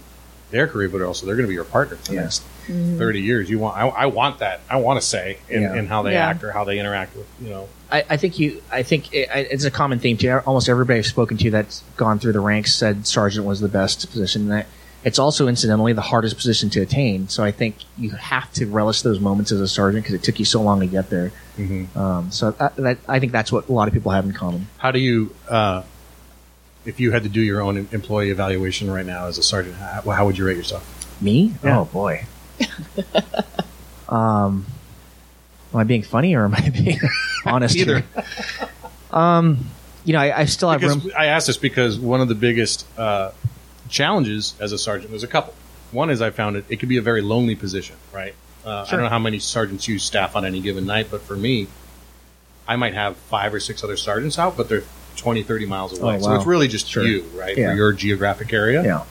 S5: their career but also they're going to be your partner for the
S6: Yeah.
S5: next mm-hmm. 30 years you want I, I want that i want to say in,
S6: Yeah.
S5: in how they
S7: Yeah.
S5: act or how they interact with you know
S6: I, I think you. I think it, it's a common theme too. Almost everybody I've spoken to that's gone through the ranks said sergeant was the best position. And that it's also incidentally the hardest position to attain. So I think you have to relish those moments as a sergeant because it took you so long to get there. Um, so that, that, I think that's what a lot of people have in common.
S5: how do you uh, if you had to do your own employee evaluation right now as a sergeant how, how would you rate yourself
S6: Me?
S5: Yeah.
S6: Oh boy. um, am I being funny or am I being honest?
S5: Either.
S6: here? Um, you know, I, I still have
S5: because
S6: room.
S5: I asked this because one of the biggest uh, challenges as a sergeant, there's a couple. One is I found it, it could be a very lonely position, right? Uh, I don't know how many sergeants you staff on any given night, but for me, I might have five or six other sergeants out, but they're 20, 30 miles away.
S6: Oh,
S5: So it's really just
S6: Sure.
S5: you, right?
S6: Yeah.
S5: For your geographic area.
S6: Yeah.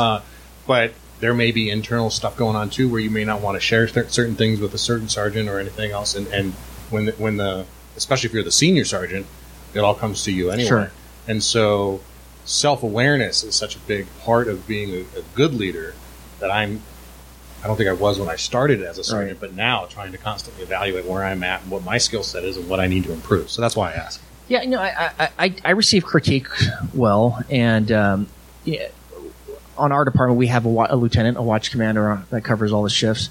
S5: Uh, but there may be internal stuff going on too, where you may not want to share cer- certain things with a certain sergeant or anything else. And, and when the, when the especially if you're the senior sergeant, it all comes to you anyway.
S6: Sure.
S5: And so self awareness is such a big part of being a, a good leader that I'm. I don't think I was when I started as a sergeant, but now trying to constantly evaluate where I'm at and what my skill set is and what I need to improve. So that's why I ask.
S6: Yeah, you know, I I, I, I receive critique well, and um, yeah, on our department we have a, a lieutenant, a watch commander that covers all the shifts.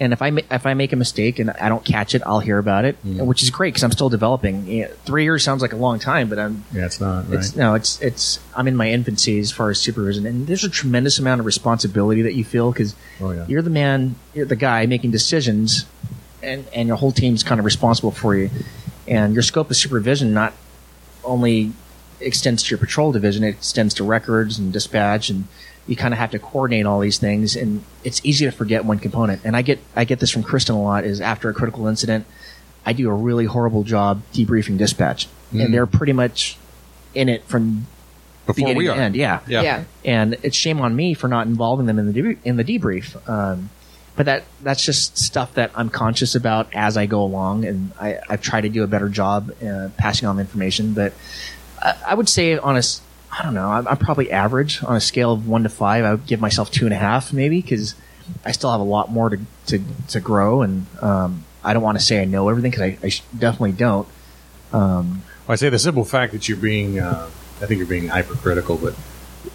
S6: And if I ma- if I make a mistake and I don't catch it, I'll hear about it, mm. which is great because I'm still developing. Three years sounds like a long time, but I'm
S5: Yeah, it's not
S6: it's no, it's it's I'm in my infancy as far as supervision, and there's a tremendous amount of responsibility that you feel because
S5: Oh, yeah.
S6: you're the man, you're the guy making decisions, and and your whole team's kind of responsible for you, and your scope of supervision not only extends to your patrol division, it extends to records and dispatch, and you kind of have to coordinate all these things, and it's easy to forget one component. And I get I get this from Kristen a lot. Is after a critical incident, I do a really horrible job debriefing dispatch, and they're pretty much in it from
S5: Before
S6: beginning
S5: we
S6: to
S5: are.
S6: end. Yeah,
S5: Yeah.
S7: Yeah.
S6: and it's shame on me for not involving them in the debr- in the debrief. Um, but that that's just stuff that I'm conscious about as I go along, and I, I try to do a better job uh, passing on the information. But I, I would say on a s- I don't know, I'm, I'm probably average on a scale of one to five. I would give myself two and a half, maybe, because I still have a lot more to to, to grow, and um, I don't want to say I know everything because I, I sh- definitely don't. Um,
S5: Well, I say the simple fact that you're being, uh, I think you're being hypercritical, but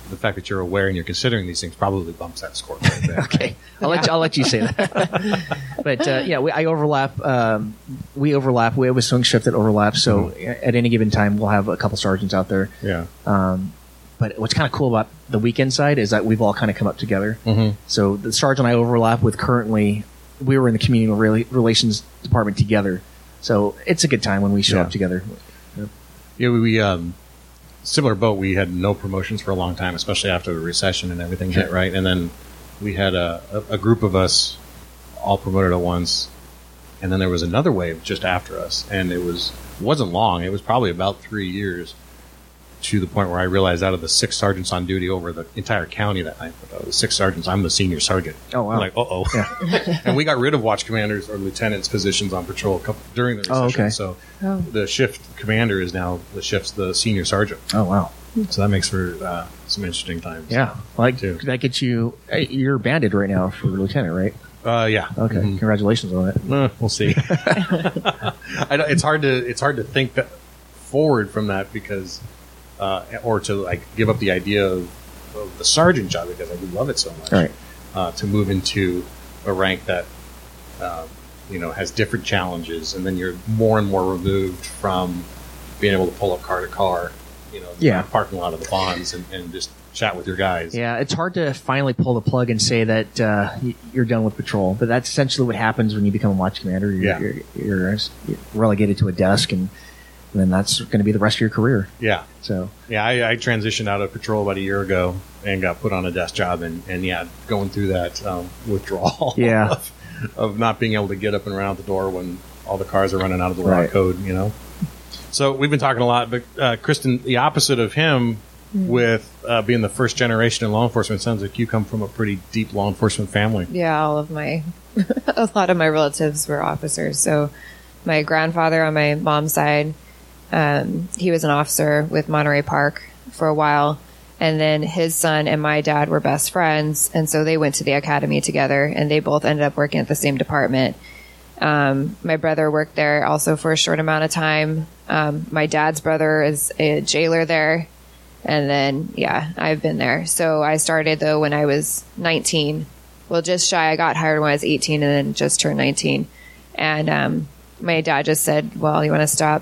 S5: the fact that you're aware and you're considering these things probably bumps that score quite a bit.
S6: Okay, I'll let you, I'll let you say that. but uh, yeah, we, I overlap. Um, we overlap. We have a swing shift that overlaps. So at any given time, we'll have a couple sergeants out there.
S5: Yeah.
S6: Um, but what's kind of cool about the weekend side is that we've all kind of come up together.
S5: Mm-hmm.
S6: So the sergeant I overlap with currently, we were in the community rela- relations department together. So it's a good time when we show
S5: Yeah.
S6: up together.
S5: Yeah, we, we um, similar boat. We had no promotions for a long time, especially after the recession and everything hit, right? And then we had a, a, a group of us all promoted at once, and then there was another wave just after us, and it was wasn't long. It was probably about three years to the point where I realized out of the six sergeants on duty over the entire county that night, out the six sergeants, I'm the senior sergeant.
S6: Oh, wow.
S5: I'm like, uh oh. and we got rid of watch commanders or lieutenants positions on patrol a couple, during the
S6: Oh, okay.
S5: So
S7: Oh.
S5: the shift commander is now the shift's the senior sergeant.
S6: Oh wow.
S5: So that makes for uh, some interesting times.
S6: Yeah, like
S5: Too.
S6: that gets you. You're banded right now for lieutenant, right?
S5: Uh, yeah.
S6: Okay,
S5: Mhm.
S6: congratulations on that.
S5: Uh, we'll see. I don't, it's hard to it's hard to think that forward from that because, uh, or to like give up the idea of, of the sergeant job because I do love it so much.
S6: Right.
S5: Uh, to move into a rank that, um, you know, has different challenges, and then you're more and more removed from being able to pull up car to car, you know,
S6: Yeah.
S5: parking lot of the Vons and, and just chat with your guys.
S6: Yeah, it's hard to finally pull the plug and say that uh, you're done with patrol, but that's essentially what happens when you become a watch commander. You're,
S5: Yeah.
S6: you're, you're, you're relegated to a desk, and then that's going to be the rest of your career.
S5: Yeah.
S6: So
S5: Yeah, I, I transitioned out of patrol about a year ago and got put on a desk job, and, and yeah, going through that um, withdrawal
S6: Yeah.
S5: of, of not being able to get up and around the door when all the cars are running out of the
S6: Right.
S5: raw code, you know. So we've been talking a lot, but uh, Kristen, the opposite of him with uh, being the first generation in law enforcement sounds like you come from a pretty deep law enforcement family.
S7: Yeah, all of my, a lot of my relatives were officers. So my grandfather on my mom's side, um, he was an officer with Monterey Park for a while. And then his son and my dad were best friends. And so they went to the academy together and they both ended up working at the same department. Um, my brother worked there also for a short amount of time. Um, my dad's brother is a jailer there. And then, yeah, I've been there. So I started though when I was 19. Well, just shy. I got hired when I was 18 and then just turned 19. And, um, my dad just said, well, you want to stop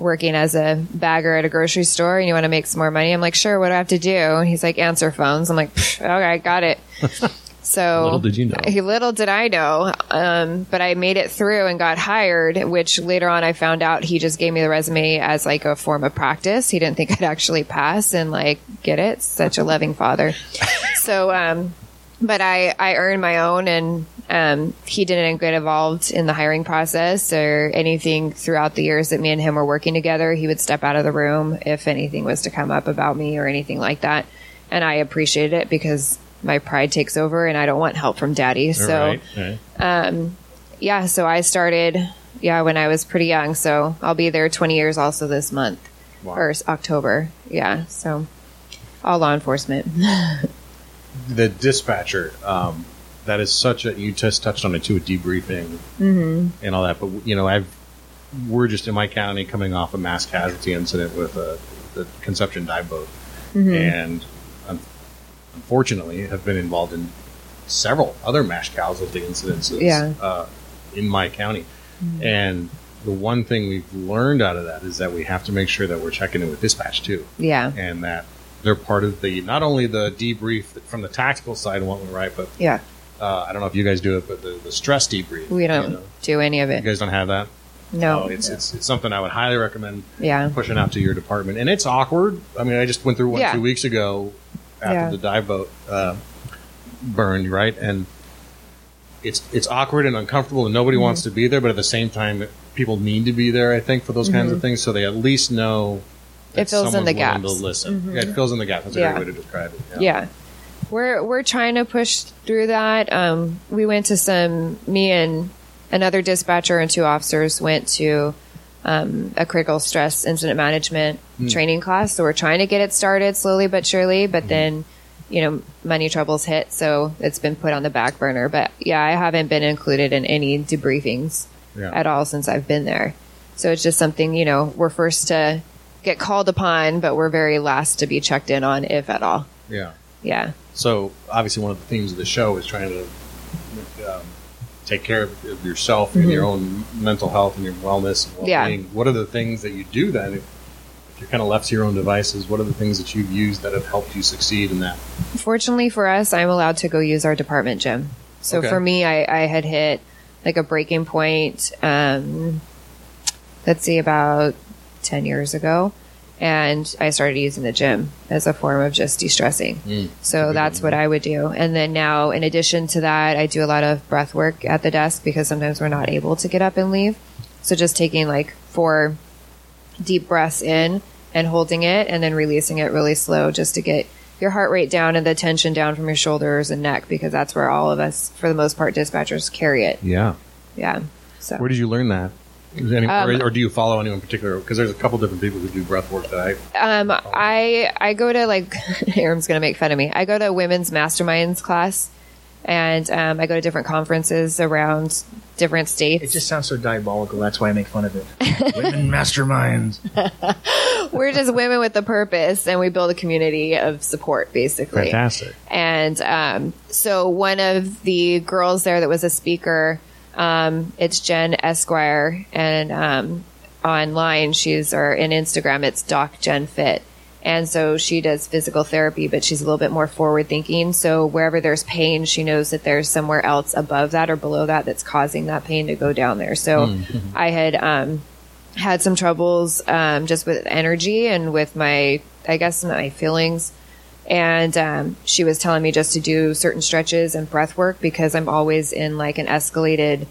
S7: working as a bagger at a grocery store and you want to make some more money? I'm like, sure. What do I have to do? And he's like, answer phones. I'm like, "Pff, okay, got it. So
S5: Little did you know.
S7: Little did I know. Um, but I made it through and got hired, which later on I found out he just gave me the resume as like a form of practice. He didn't think I'd actually pass and like get it. Such a loving father. so, um, but I, I earned my own and, um, he didn't get involved in the hiring process or anything throughout the years that me and him were working together. He would step out of the room if anything was to come up about me or anything like that. And I appreciated it because my pride takes over and I don't want help from daddy. So,
S5: right, right.
S7: yeah, so I started, yeah, when I was pretty young. So I'll be there 20 years also this month
S5: Wow.
S7: or October. Yeah. So all law enforcement.
S5: the dispatcher um, that is such a you just touched on it too a debriefing
S7: Mm-hmm.
S5: and all that but you know i've we're just in my county coming off a mass casualty incident with a the Conception dive boat
S7: Mm-hmm.
S5: and un- unfortunately have been involved in several other mass casualty incidents
S7: Yeah.
S5: uh, in my county and the one thing we've learned out of that is that we have to make sure that we're checking in with dispatch too
S7: Yeah.
S5: and that they're part of the not only the debrief from the tactical side and what went right, but
S7: Yeah.
S5: uh, I don't know if you guys do it, but the, the stress debrief.
S7: We don't
S5: You, know?
S7: do any of it.
S5: You guys don't have that.
S7: No.
S5: Oh, it's, it's it's something I would highly recommend
S7: yeah.
S5: pushing out to your department, and it's awkward. I mean, I just went through one
S7: Yeah.
S5: two weeks ago after
S7: Yeah.
S5: the dive boat uh, burned, right? And it's it's awkward and uncomfortable, and nobody
S7: Mm-hmm.
S5: wants to be there, but at the same time, people need to be there. I think for those kinds of things, so they at least know. That
S7: Mm-hmm. It fills in the gaps.
S5: To listen, yeah, it fills in the gaps. That's a
S7: Yeah.
S5: great way to describe it.
S7: Yeah. We're we're trying to push through that. Um, we went to some me and another dispatcher and two officers went to um, a critical stress incident management training class. So we're trying to get it started slowly but surely. But then, you know, money troubles hit, so it's been put on the back burner. But yeah, I haven't been included in any debriefings
S5: Yeah.
S7: at all since I've been there. So it's just something you know we're first to get called upon, but we're very last to be checked in on, if at all.
S5: Yeah.
S7: Yeah.
S5: So obviously, one of the themes of the show is trying to um, take care of yourself and your own mental health and your wellness and
S7: Mm-hmm. Yeah.
S5: What are the things that you do then? If, if you're kind of left to your own devices, what are the things that you've used that have helped you succeed in that?
S7: Fortunately for us, I'm allowed to go use our department gym. So
S5: Okay.
S7: for me, I, I had hit like a breaking point, um, let's see, about 10 years ago. And I started using the gym as a form of just de stressing. Mm. So that's what I would do. And then now, in addition to that, I do a lot of breath work at the desk because sometimes we're not able to get up and leave. So just taking like four deep breaths in and holding it and then releasing it really slow just to get your heart rate down and the tension down from your shoulders and neck because that's where all of us, for the most part, dispatchers carry it.
S5: Yeah.
S7: Yeah. So
S5: Where did you learn that? Is any,
S7: Um,
S5: or, or do you follow anyone in particular? Because there's a couple different people who do breath work that I.
S7: um, I I go to like Aram's gonna make fun of me. I go to women's masterminds class, and um, I go to different conferences around different states.
S6: It just sounds so diabolical. That's why I make fun of it. Women masterminds.
S7: We're just women with a purpose, and we build a community of support, basically.
S5: Fantastic.
S7: And um, so one of the girls there that was a speaker, um, it's Jen Esquer, and um, online she's or in Instagram it's Doc Jen Fit. And so she does physical therapy, but she's a little bit more forward thinking. So wherever there's pain, she knows that there's somewhere else above that or below that that's causing that pain to go down there. So I had um, had some troubles um, just with energy and with my, I guess, my feelings. And um, she was telling me just to do certain stretches and breath work because I'm always in like an escalated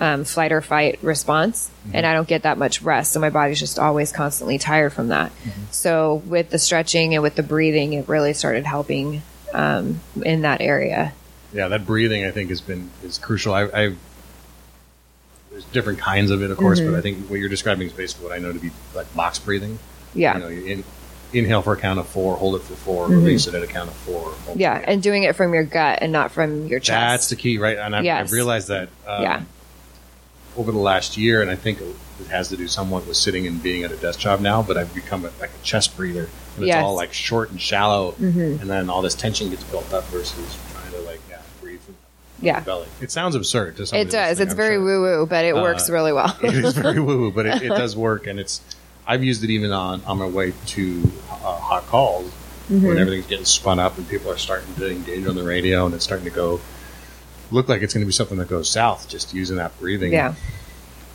S7: um, flight or fight response, and I don't get that much rest. So my body's just always constantly tired from that. So with the stretching and with the breathing, it really started helping um, in that area.
S5: Yeah, that breathing I think has been is crucial. I, I've there's different kinds of it, of course, but I think what you're describing is basically what I know to be like box breathing.
S7: Yeah.
S5: You know, in, inhale for a count of four, hold it for 4 release it at a count of four.
S7: Yeah, and doing it from your gut and not from your chest.
S5: that's the key, right? And I've,
S7: Yes.
S5: I've realized that um,
S7: yeah,
S5: over the last year, and I think it has to do somewhat with sitting and being at a desk job now. But I've become a, like a chest breather, and it's
S7: Yes. Mm-hmm.
S5: all like short and shallow, and then all this tension gets built up versus trying to like yeah, breathe from
S7: yeah.
S5: belly. It sounds absurd to somebody
S7: It does. It's
S5: I'm
S7: very
S5: sure.
S7: woo woo, but it works really well.
S5: it is very woo woo, but it, it does work, and it's. I've used it even on on my way to uh, hot calls
S7: Mm-hmm.
S5: when everything's getting spun up and people are starting to engage on the radio, and it's starting to go look like it's going to be something that goes south. Just using that breathing,
S7: yeah,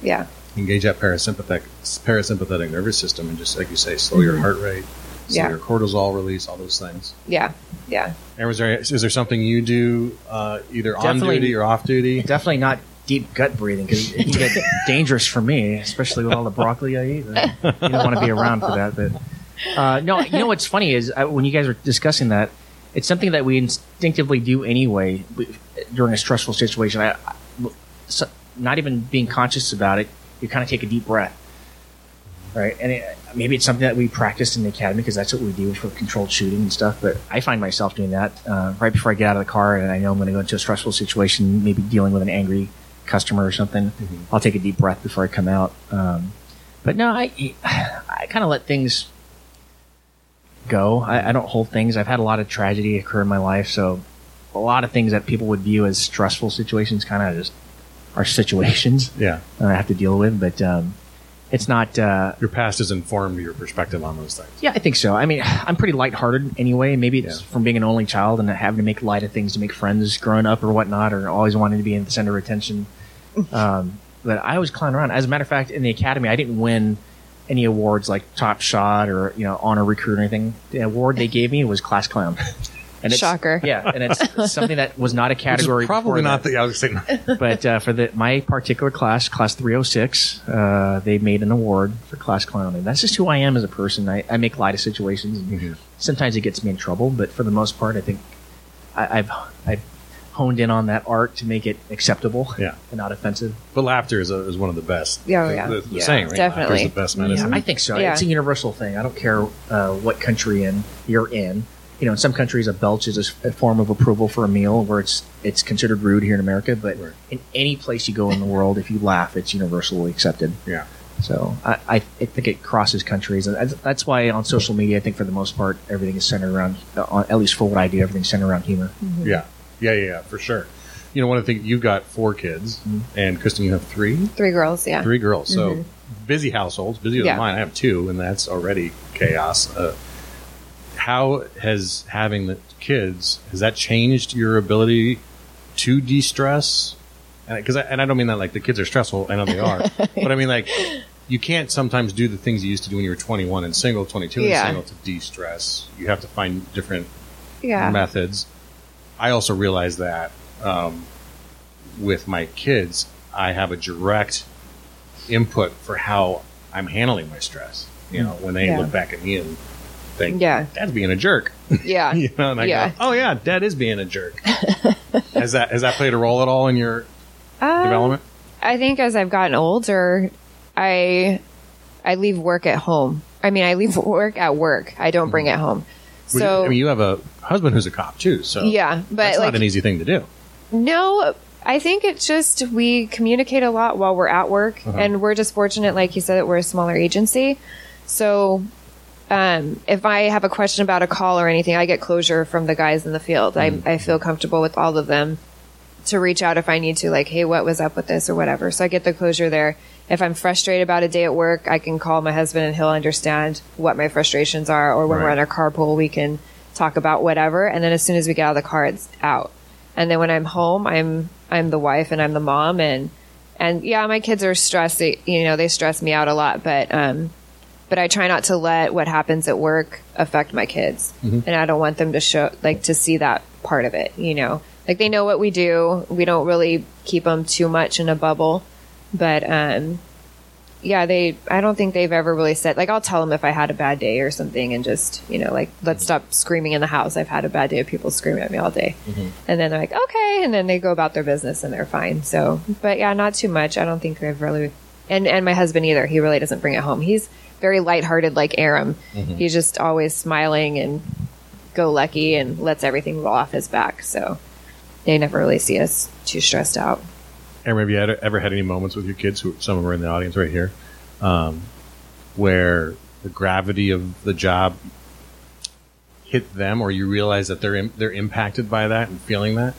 S7: yeah,
S5: engage that parasympathetic parasympathetic nervous system, and just like you say, slow your heart rate, slow
S7: Mm-hmm. Yeah.
S5: your cortisol release, all those things.
S7: yeah, yeah.
S5: And was there is there something you do uh, either on
S6: Definitely-
S5: duty or off duty?
S6: Definitely not deep gut breathing because it can get dangerous for me, especially with all the broccoli I eat. You don't want to be around for that. But uh, no, you know what's funny is uh, when you guys were discussing that, it's something that we instinctively do anyway during a stressful situation. I, I- so, not even being conscious about it, you kind of take a deep breath, right? And it, maybe it's something that we practiced in the academy because that's what we do for controlled shooting and stuff. But I find myself doing that uh, right before I get out of the car, and I know I'm going to go into a stressful situation, maybe dealing with an angry customer or something. I'll take a deep breath before I come out. Um, but no, I I kind of let things go. I, I don't hold things. I've had a lot of tragedy occur in my life, so a lot of things that people would view as stressful situations kind of just are situations
S5: Yeah,
S6: that I have to deal with. But um, it's not. Uh,
S5: your past has informed your perspective on those things.
S6: yeah, I think so. I mean, I'm pretty lighthearted anyway. Maybe it's
S5: Yeah.
S6: from being an only child and having to make light of things to make friends growing up or whatnot, or always wanting to be in the center of attention. Um, but I was clowning around. As a matter of fact, in the academy, I didn't win any awards like top shot or you know honor recruit or anything. The award they gave me was class clown. And it's,
S7: Shocker.
S6: Yeah, and it's something that was not a
S5: Which is
S6: category.
S5: probably not
S6: that
S5: the. I was saying
S6: but uh, for the my particular class, class 306, uh, they made an award for class clown, and that's just who I am as a person. I, I make light of situations, and
S5: Mhm.
S6: sometimes it gets me in trouble, but for the most part, I think I, I've I've honed in on that art to make it acceptable,
S5: Yeah.
S6: and not offensive.
S5: But laughter is, a, is one of the best.
S7: Yeah,
S5: the,
S7: yeah.
S5: The, the
S6: Yeah,
S5: saying, right?
S7: definitely.
S5: Laughter is the best medicine.
S6: Yeah, I think so.
S7: Yeah.
S6: It's a universal thing. I don't care uh, what country in you're in. You know, in some countries, a belch is a form of approval for a meal, where it's it's considered rude here in America. But
S5: Right.
S6: in any place you go in the world, if you laugh, it's universally accepted.
S5: yeah.
S6: So I, I, I think it crosses countries, and that's- that's why on social media, I think for the most part, everything is centered around, uh, at least for what I do, everything's centered around humor.
S5: Yeah. Yeah, yeah, yeah, for sure. You know, one of the things you've got four kids,
S6: Mm-hmm.
S5: and Kristen, you have three,
S7: Three girls, yeah.
S5: three girls. So busy households, busier
S7: Yeah.
S5: than mine. I have two, and that's already chaos. Uh, how has having the kids has that changed your ability to de-stress? Because I, and I don't mean that like the kids are stressful. I know they are, but I mean like you can't sometimes do the things you used to do when you were 21 and single, 22
S7: Yeah.
S5: and single to de-stress. You have to find different
S7: Yeah.
S5: methods. I also realize that um, with my kids, I have a direct input for how I'm handling my stress. You know, when they
S7: Yeah.
S5: look back at me and think,
S7: Yeah.
S5: Dad's being a jerk."
S7: Yeah.
S5: you know, and I
S7: Yeah.
S5: go, "Oh yeah, Dad is being a jerk." has that has that played a role at all in your
S7: Um,
S5: development?
S7: I think as I've gotten older, I I leave work at home. I mean, I leave work at work. I don't bring it home. So
S5: I mean, you have a husband who's a cop too, so
S7: yeah, but
S5: that's
S7: like
S5: not an easy thing to do.
S7: No, I think it's just we communicate a lot while we're at work, and we're just fortunate, like you said, that we're a smaller agency. So, um, if I have a question about a call or anything, I get closure from the guys in the field. I, I feel comfortable with all of them to reach out if I need to, like, hey, what was up with this or whatever. So I get the closure there. If I'm frustrated about a day at work, I can call my husband and he'll understand what my frustrations are. Or when we're
S5: Right.
S7: in our carpool, we can talk about whatever. And then as soon as we get out of the car, it's out. And then when I'm home, I'm I'm the wife and I'm the mom and and yeah, my kids are stressed. They, you know, they stress me out a lot, but um, but I try not to let what happens at work affect my kids, and I don't want them to show like to see that part of it. You know, like they know what we do. We don't really keep them too much in a bubble, but um, yeah, they. I don't think they've ever really said like I'll tell them if I had a bad day or something, and just you know like let's stop screaming in the house. I've had a bad day of people screaming at me all day, and then they're like okay, and then they go about their business and they're fine. So, but yeah, not too much. I don't think they've really, and and my husband either. He really doesn't bring it home. He's very lighthearted like Aram. He's just always smiling and go lucky and lets everything roll off his back. So they never really see us too stressed out.
S5: Aram, have you had, ever had any moments with your kids, who some of them are in the audience right here, um, where the gravity of the job hit them, or you realize that they're im- they're impacted by that and feeling that?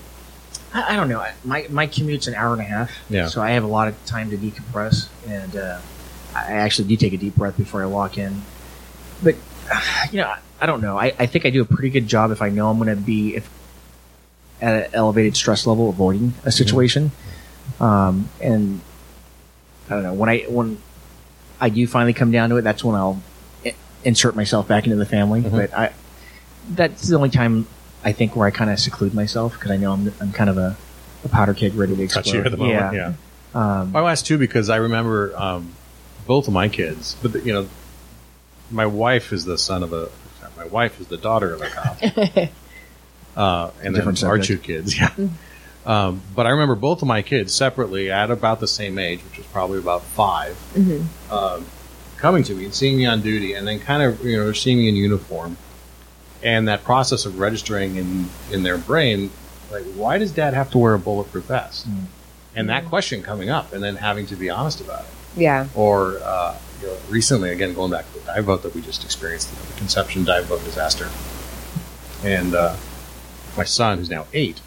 S6: I, I don't know. I- My my commute's an hour and a half.
S5: Yeah.
S6: So I have a lot of time to decompress, and uh, I actually do take a deep breath before I walk in. But you know, I, don't know. I, I think I do a pretty good job if I know I'm going to be if at an elevated stress level, avoiding a situation. Um, and I don't know when I when I do finally come down to it, that's when I'll insert myself back into the family. But I that's the only time I think where I kind of seclude myself because I know I'm I'm kind of a, a powder keg ready to explode.
S5: Touchy at the moment, yeah.
S6: Um,
S5: I asked too because I remember um, both of my kids, but the, you know, my wife is the son of a. My wife is the daughter of a cop, uh, and then
S6: Different
S5: our two kids, yeah. Um, but I remember both of my kids separately at about the same age, which was probably about 5 um, coming to me and seeing me on duty, and then kind of you know seeing me in uniform, and that process of registering in in their brain, like why does Dad have to wear a bulletproof vest? And that question coming up, and then having to be honest about it
S7: Yeah.
S5: or uh, you know, recently, again, going back to the dive boat that we just experienced, you know, the Conception dive boat disaster. And uh, my son, who's now eight,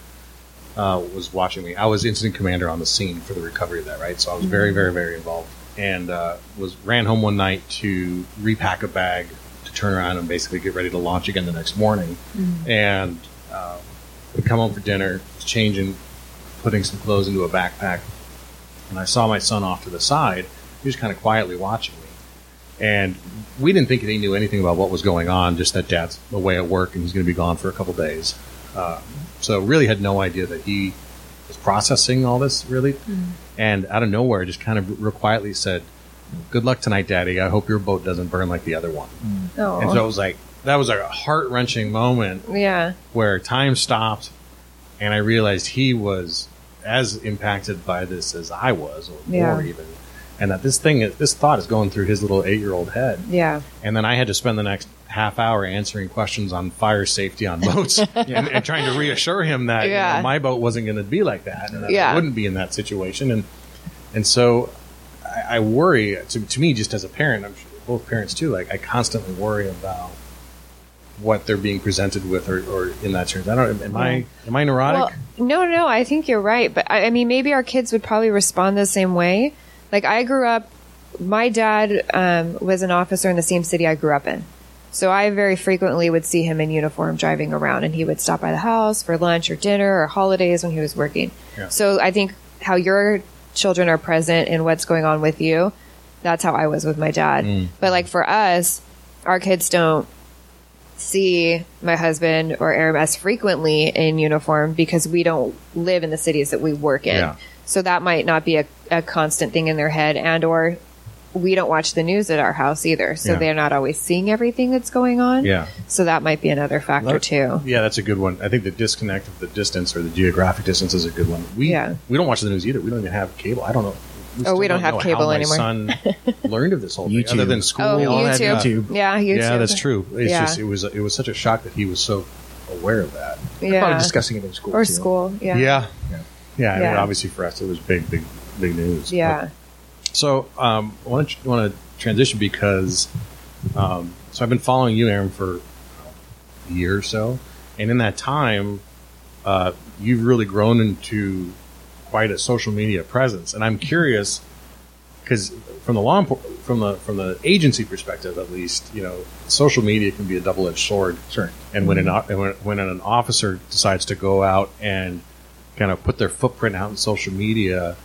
S5: uh, was watching me. I was incident commander on the scene for the recovery of that, right? So I was very, very, very involved, and uh, was ran home one night to repack a bag to turn around and basically get ready to launch again the next morning. And uh, come home for dinner, was changing, putting some clothes into a backpack, and I saw my son off to the side. He was kind of quietly watching me. And we didn't think that he knew anything about what was going on, just that dad's away at work and he's going to be gone for a couple days. Uh, so really had no idea that he was processing all this, really. Mm. And out of nowhere, just kind of real quietly said, Good luck tonight, Daddy. I hope your boat doesn't burn like the other one. Mm.
S7: Oh.
S5: And so it was like, that was a heart wrenching moment
S7: yeah.
S5: where time stopped and I realized he was as impacted by this as I was, or
S7: Yeah.
S5: more even. And that this thing, this thought is going through his little eight year old head.
S7: Yeah.
S5: And then I had to spend the next half hour answering questions on fire safety on boats and, and trying to reassure him that you know, my boat wasn't going to be like that and that I
S7: Yeah.
S5: wouldn't be in that situation. And, and so I, I worry, to, to me, just as a parent, I'm sure both parents too, like I constantly worry about what they're being presented with or, or in that terms. I don't, am I, am I neurotic?
S7: Well, no, no, I think you're right. But I, I mean, maybe our kids would probably respond the same way. Like I grew up, my dad um, was an officer in the same city I grew up in. So I very frequently would see him in uniform driving around and he would stop by the house for lunch or dinner or holidays when he was working.
S5: Yeah.
S7: So I think how your children are present in what's going on with you, that's how I was with my dad. Mm. But like for us, our kids don't see my husband or Aram as frequently in uniform because we don't live in the cities that we work in.
S5: Yeah.
S7: So that might not be a, a constant thing in their head and or we don't watch the news at our house either. So
S5: Yeah.
S7: they're not always seeing everything that's going on.
S5: Yeah.
S7: So that might be another factor too.
S5: Yeah, that's a good one. I think the disconnect of the distance or the geographic distance is a good one. We
S7: Yeah.
S5: we don't watch the news either. We don't even have cable. I don't know.
S7: Oh, we
S5: still
S7: don't have
S5: know
S7: cable
S5: how
S7: anymore.
S5: My son learned of this whole thing,
S6: YouTube.
S5: other than school.
S7: Oh,
S6: We all have
S7: YouTube.
S6: YouTube.
S7: Yeah, YouTube.
S5: Yeah, that's true. It's
S7: Yeah.
S5: just it was it was such a shock that he was so aware of that.
S6: Probably
S7: Yeah.
S6: discussing it in school.
S7: Or
S6: too.
S7: school. Yeah.
S5: Yeah, Yeah, I mean, obviously for us it was big, big, big news.
S7: Yeah.
S5: But- so um, I want to want to transition because um, so I've been following you, Aram, for a year or so, and in that time, uh, you've really grown into quite a social media presence, and I'm curious because from the law from the from the agency perspective, at least, you know, social media can be a double edged sword.
S6: Sure.
S5: And when an when, when an officer decides to go out and kind of put their footprint out in social media,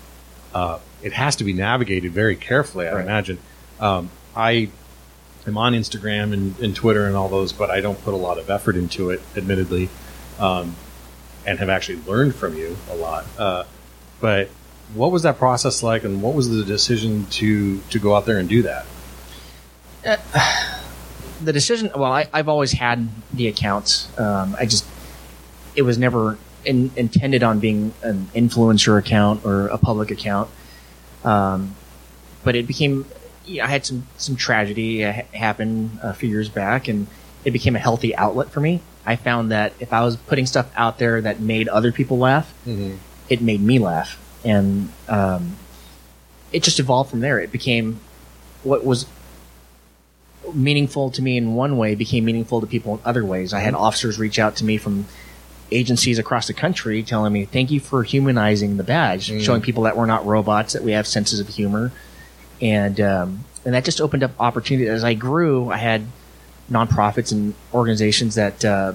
S5: uh, it has to be navigated very carefully. I
S6: Right.
S5: imagine. Um, I am on Instagram and, and Twitter and all those, but I don't put a lot of effort into it, admittedly, um, and have actually learned from you a lot. Uh, but what was that process like, and what was the decision to to go out there and do that?
S6: the decision well I, i've always had the accounts um, i just it was never in, intended on being an influencer account or a public account um, but it became yeah, i had some some tragedy ha- happen a few years back and it became a healthy outlet for me. I found that if i was putting stuff out there that made other people laugh it made me laugh. And um, it just evolved from there. It became what was meaningful to me in one way became meaningful to people in other ways. I had officers reach out to me from agencies across the country telling me, thank you for humanizing the badge, showing people that we're not robots, that we have senses of humor. And, um, and that just opened up opportunity. As I grew, I had nonprofits and organizations that, uh,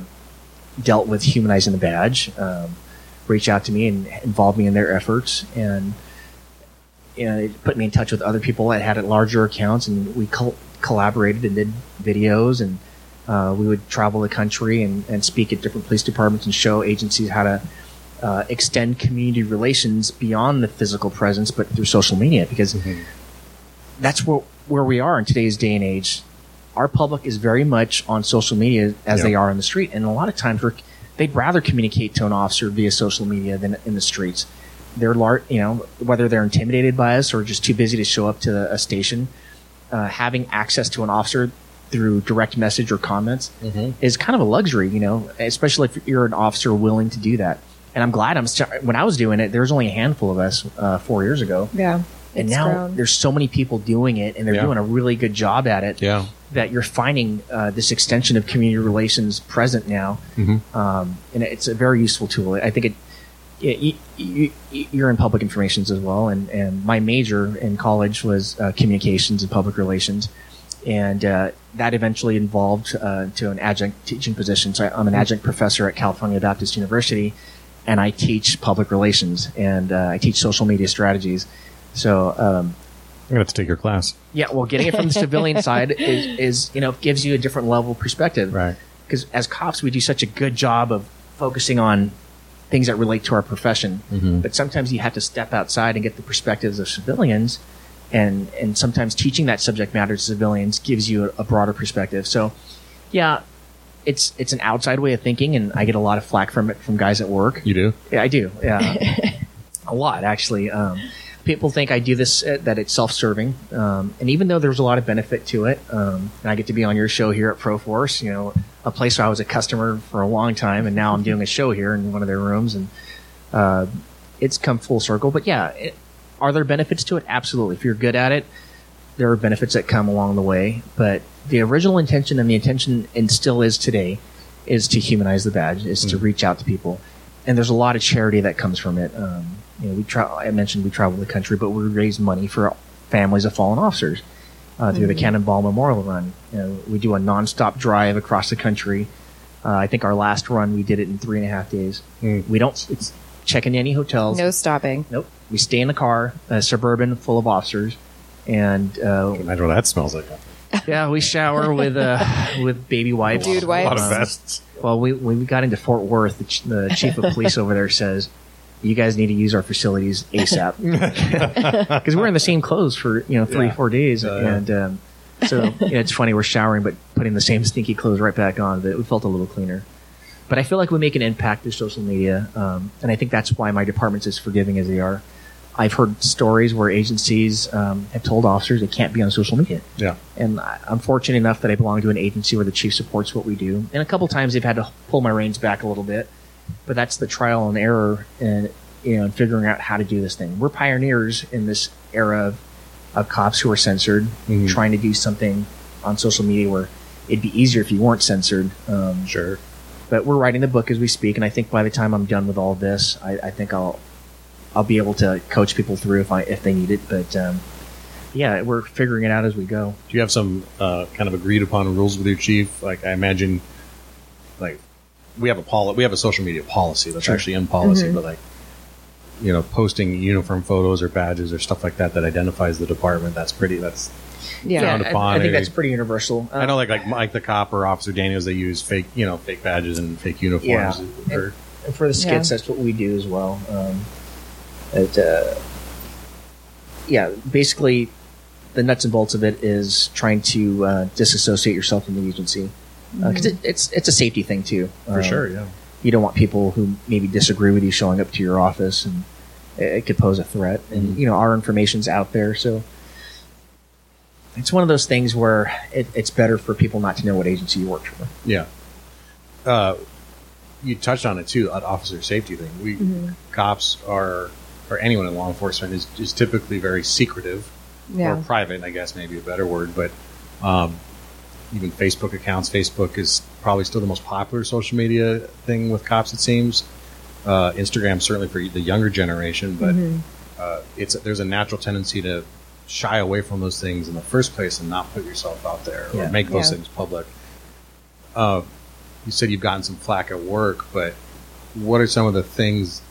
S6: dealt with humanizing the badge, um, reach out to me and involve me in their efforts. And, you know, it put me in touch with other people that had larger accounts, and we col- collaborated and did videos, and uh, we would travel the country and, and speak at different police departments and show agencies how to uh, extend community relations beyond the physical presence, but through social media, because that's where where we are in today's day and age. Our public is very much on social media as they are in the street, and a lot of times we're, they'd rather communicate to an officer via social media than in the streets. They're lar- you know whether they're intimidated by us or just too busy to show up to a station uh, having access to an officer through direct message or comments is kind of a luxury you know especially if you're an officer willing to do that and i'm glad i'm st- when i was doing it there was only a handful of us uh, four years ago
S7: Yeah.
S6: and now
S7: grown.
S6: there's so many people doing it and they're
S5: Yeah.
S6: doing a really good job at it
S5: Yeah.
S6: that you're finding uh, this extension of community relations present now, um, and it's a very useful tool. I think it. You, you, you're in public informations as well, and, and my major in college was uh, communications and public relations, and uh, that eventually evolved uh, to an adjunct teaching position. So I, I'm an adjunct professor at California Baptist University, and I teach public relations and uh, I teach social media strategies. So um,
S5: I'm gonna have to take your class.
S6: yeah, well, getting it from the civilian side is, is, you know, gives you a different level of perspective.
S5: Right.
S6: Because as cops, we do such a good job of focusing on things that relate to our profession. But sometimes you have to step outside and get the perspectives of civilians. And, and sometimes teaching that subject matter to civilians gives you a, a broader perspective. So, yeah, it's, it's an outside way of thinking, and I get a lot of flack from it from guys at work.
S5: You do?
S6: Yeah, I do. Yeah, a lot actually. Um, people think I do this uh, that it's self-serving, um, and even though there's a lot of benefit to it, um, and I get to be on your show here at ProForce, you know, a place where I was a customer for a long time, and now I'm doing a show here in one of their rooms, and uh, it's come full circle. But yeah, it, are there benefits to it? Absolutely. If you're good at it, there are benefits that come along the way. But the original intention and the intention and still is today is to humanize the badge, is to reach out to people. And there's a lot of charity that comes from it. Um, you know, we tra- I mentioned we travel the country, but we raise money for families of fallen officers uh, through the Cannonball Memorial Run. You know, we do a nonstop drive across the country. Uh, I think our last run we did it in three and a half days. We don't it's check in any hotels.
S7: No stopping.
S6: Nope. We stay in the car, a suburban full of officers, and uh,
S5: Imagine what that smells like.
S6: yeah, we shower with uh, with baby wipes.
S7: Dude wipes,
S5: A lot
S7: wipes.
S5: of vests.
S6: Well, we, when we got into Fort Worth, the, ch- the chief of police over there says, "You guys need to use our facilities ASAP," because we're in the same clothes for you know three
S5: Yeah.
S6: four days,
S5: Yeah, yeah.
S6: and um, so you know, it's funny we're showering but putting the same stinky clothes right back on. But we felt a little cleaner. But I feel like we make an impact through social media, um, and I think that's why my department's as forgiving as they are. I've heard stories where agencies um, have told officers they can't be on social media.
S5: Yeah.
S6: And I- I'm fortunate enough that I belong to an agency where the chief supports what we do. And a couple times they've had to pull my reins back a little bit, but that's the trial and error. And you know, and figuring out how to do this thing. We're pioneers in this era of, of cops who are censored,
S5: Mhm.
S6: trying to do something on social media where it'd be easier if you weren't censored. Um,
S5: Sure.
S6: But we're writing the book as we speak, and I think by the time I'm done with all this, I, I think I'll I'll be able to coach people through if I if they need it. But um, yeah, we're figuring it out as we go.
S5: Do you have some uh, kind of agreed upon rules with your chief? Like I imagine, like we have a poli- we have a social media policy that's
S6: Sure.
S5: actually in policy, but like you know, posting uniform photos or badges or stuff like that that identifies the department. That's pretty. That's
S7: Yeah.
S5: Frowned
S6: I,
S5: upon
S6: I think
S5: it.
S6: that's pretty universal.
S5: I know, like like Mike the cop or Officer Daniels, they use fake you know fake badges and fake uniforms.
S6: Yeah.
S5: Or,
S6: And for the skits,
S7: Yeah.
S6: that's what we do as well. Um, it, uh, yeah, basically, the nuts and bolts of it is trying to uh, disassociate yourself from the agency because it, it's it's a safety thing too.
S5: for
S6: Um,
S5: sure, yeah.
S6: You don't want people who maybe disagree with you showing up to your office, and it, it could pose a threat. And
S5: Mhm.
S6: you know, our information's out there, so it's one of those things where it, it's better for people not to know what agency you work for.
S5: Yeah. Uh, you touched on it too, that officer safety thing. We cops are, or anyone in law enforcement is, is typically very secretive
S7: Yeah.
S5: or private, I guess maybe a better word. But um, even Facebook accounts, Facebook is probably still the most popular social media thing with cops. It seems. Uh, Instagram certainly for the younger generation, but uh, it's there's a natural tendency to shy away from those things in the first place and not put yourself out there or
S6: Yeah.
S5: make those
S7: Yeah.
S5: things public. Uh, you said you've gotten some flack at work, but what are some of the things,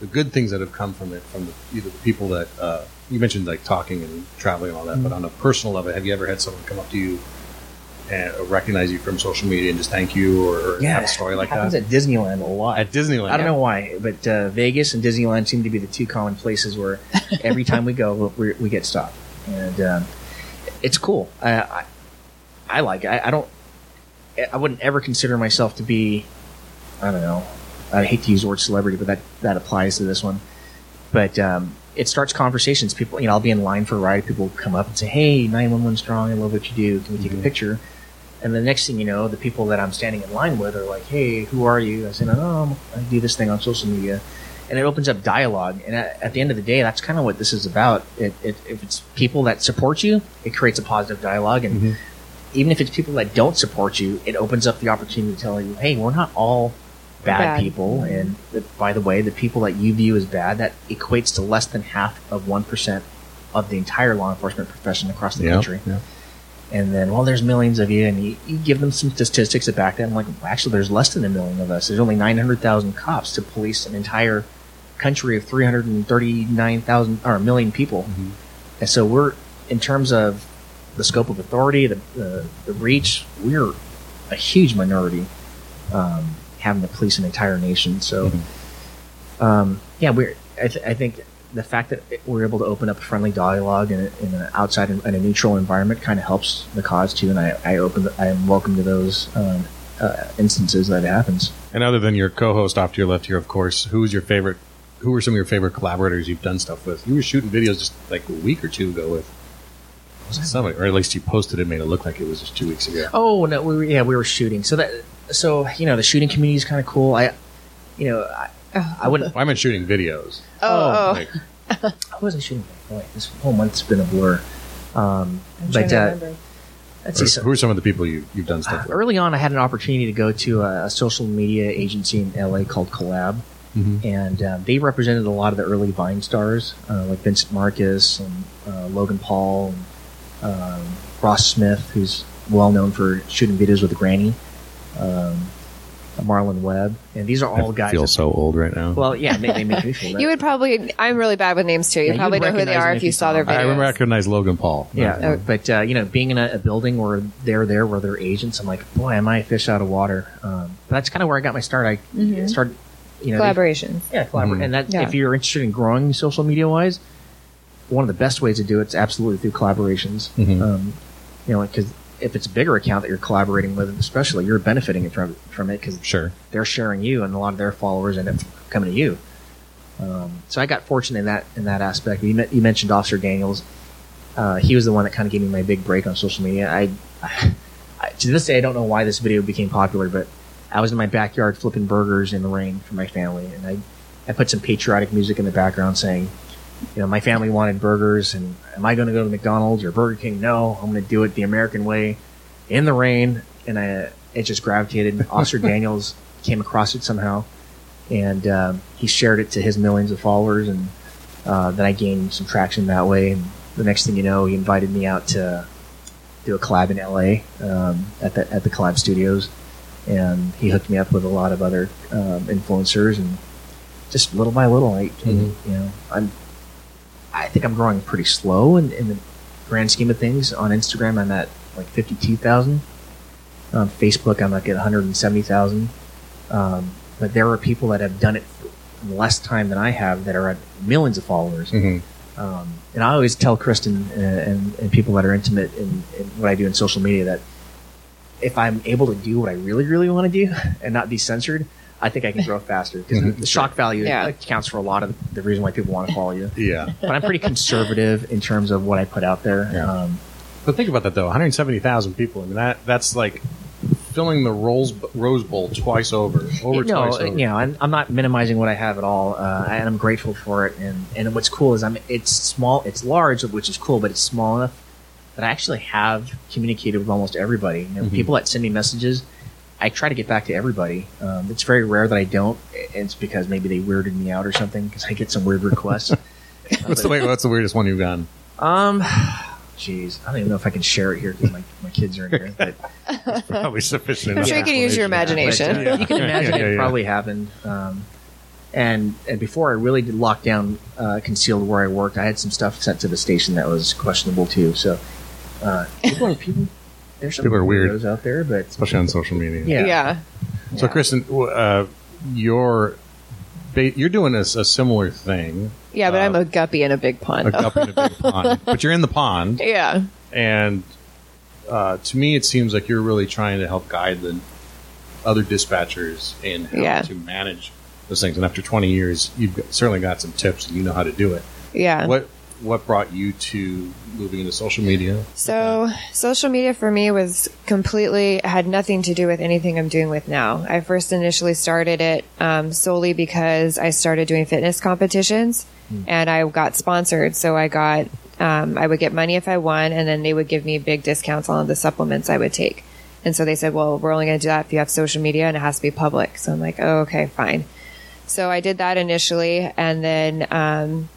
S5: the good things that have come from it, from the, either the people that uh, you mentioned, like talking and traveling and all that,
S6: Mm-hmm.
S5: but on a personal level, have you ever had someone come up to you and uh, recognize you from social media and just thank you, or, or have a story like that.
S6: happens
S5: that
S6: at Disneyland a lot.
S5: at Disneyland?
S6: I don't know why, but uh, Vegas and Disneyland seem to be the two common places where every time we go, we, we get stopped, and um, it's cool. I, I, I like. It. I, I don't. I wouldn't ever consider myself to be. I don't know. I hate to use the word celebrity, but that that applies to this one. But um, it starts conversations. People, you know, I'll be in line for a ride. People come up and say, "Hey, nine one one strong. I love what you do. Can we take a picture?" And the next thing you know, the people that I'm standing in line with are like, "Hey, who are you?" I said, "Oh, I do this thing on social media," and it opens up dialogue. And at, at the end of the day, that's kind of what this is about. It, it, if it's people that support you, it creates a positive dialogue, and mm-hmm. even if it's people that don't support you, it opens up the opportunity to tell you, "Hey, we're not all bad,
S7: Bad.
S6: people." Mm-hmm. And that, by the way, the people that you view as bad that equates to less than half of one percent of the entire law enforcement profession across the
S5: Yeah,
S6: country
S5: yeah.
S6: And then well there's millions of you and you, you give them some statistics to back that i'm like well, actually there's less than a million of us. There's only 900000 cops to police an entire country of 339000 or a million people. And so we're in terms of the scope of authority the, the, the reach we're a huge minority um, having to police an entire nation. So um, yeah we're I, th- I think the fact that we're able to open up a friendly dialogue in, a, in an outside and a neutral environment kind of helps the cause too, and I, I open I am welcome to those um, uh, instances that it happens.
S5: And other than your co-host off to your left here, of course, who's your favorite? Who are some of your favorite collaborators you've done stuff with? You were shooting videos just like a week or two ago with somebody, or at least you posted it, made it look like it was just two weeks ago.
S6: Oh no, we were, yeah we were shooting. So that so you know the shooting community is kind of cool. I you know I, I wouldn't
S5: I meant shooting videos.
S7: Oh,
S5: Like,
S6: I wasn't shooting. Boy, this whole month's been a blur. Um,
S7: I'm
S6: but
S7: to
S6: uh,
S7: remember.
S6: let's
S5: who
S6: see. So,
S5: who are some of the people you, you've done stuff with?
S6: early on, I had an opportunity to go to a, a social media agency in LA called Collab,
S5: Mhm.
S6: and um, they represented a lot of the early Vine stars, uh, like Vincent Marcus and uh, Logan Paul and um, Ross Smith, who's well known for shooting videos with Granny, um, Marlon Webb, and these are all
S5: I
S6: guys.
S5: feel
S6: that-
S5: so old right now.
S6: well, yeah, they, they make me feel that.
S7: You would probably. I'm really bad with names too. You
S6: Yeah,
S7: probably know who they are if
S6: if you
S7: you saw
S6: saw
S7: their
S6: them.
S7: videos.
S5: I recognize Logan Paul.
S6: Yeah,
S7: Oh.
S6: but uh, you know, being in a, a building where they're there, where they're agents, I'm like, boy, am I a fish out of water. Um, but that's kind of where I got my start. I started, you know, they-
S7: Collaborations.
S6: yeah, collaborate,
S5: Mhm.
S6: and that
S7: Yeah.
S6: if you're interested in growing social media wise, one of the best ways to do it is absolutely through collaborations.
S5: Mhm.
S6: Um, you know, because if it's a bigger account that you're collaborating with, especially, you're benefiting from from it because
S5: Sure.
S6: they're sharing you, and a lot of their followers end up coming to you. Um, so I got fortunate in that in that aspect. You, met, you mentioned Officer Daniels. Uh, he was the one that kind of gave me my big break on social media. I, I, to this day, I don't know why this video became popular, but I was in my backyard flipping burgers in the rain for my family, and I I put some patriotic music in the background saying, you know, my family wanted burgers, and am I going to go to McDonald's or Burger King? No, I'm going to do it the American way, in the rain. And I, it just gravitated. Officer Daniels came across it somehow, and um, he shared it to his millions of followers, and uh, then I gained some traction that way. And the next thing you know, he invited me out to do a collab in LA um, at the at the Collab Studios, and he hooked me up with a lot of other um, influencers, and just little by little, I you know I'm I think I'm growing pretty slow in, in the grand scheme of things. On Instagram, I'm at like fifty two thousand. On Facebook, I'm like at one hundred and seventy thousand. Um, but there are people that have done it less time than I have that are at millions of followers. Um, and I always tell Kristen and, and, and people that are intimate in, in what I do in social media that if I'm able to do what I really, really want to do and not be censored, I think I can grow faster because the shock value
S7: Yeah.
S6: accounts for a lot of the reason why people want to follow you.
S5: Yeah.
S6: But I'm pretty conservative in terms of what I put out there.
S5: Yeah.
S6: Um,
S5: But think about that though, 170,000 people. I mean that that's like filling the Rose Rose Bowl twice over, over
S6: no,
S5: twice over.
S6: you know, I'm, I'm not minimizing what I have at all, uh, and I'm grateful for it. And and what's cool is I'm it's small, it's large, which is cool, but it's small enough that I actually have communicated with almost everybody. You know,
S5: Mm-hmm.
S6: People that send me messages, I try to get back to everybody. Um, it's very rare that I don't. It's because maybe they weirded me out or something because I get some weird requests.
S5: What's the wait, what's the weirdest one you've gotten?
S6: um, jeez, I don't even know if I can share it here because my, my kids are in here. But
S5: Probably sufficient.
S7: I'm sure you can use your imagination.
S6: But, uh, you can imagine
S5: Yeah, yeah,
S6: it probably happened. Um, and and before I really did lock down uh, concealed where I worked, I had some stuff sent to the station that was questionable too. So uh, people are people. There's some
S5: People are weird.
S6: out there, but
S5: especially on social media.
S6: yeah,
S7: Yeah.
S5: So,
S6: Yeah.
S5: Kristen, uh, you're you're doing a, a similar thing,
S7: Yeah, but I'm a guppy in a big pond.
S5: a
S7: pond.
S5: up in a big pond, but you're in the pond,
S7: yeah.
S5: and uh, to me, it seems like you're really trying to help guide the other dispatchers in how
S7: Yeah.
S5: to manage those things. And after 20 years, you've certainly got some tips, and you know how to do it.
S7: Yeah.
S5: What what brought you to moving into social media?
S7: So, social media for me was completely had nothing to do with anything I'm doing with now. I first initially started it um, solely because I started doing fitness competitions, and I got sponsored. So I got um, I would get money if I won, and then they would give me big discounts on the supplements I would take. And so they said, "Well, we're only going to do that if you have social media, and it has to be public." So I'm like, "Oh, okay, fine." So I did that initially, and then. Um,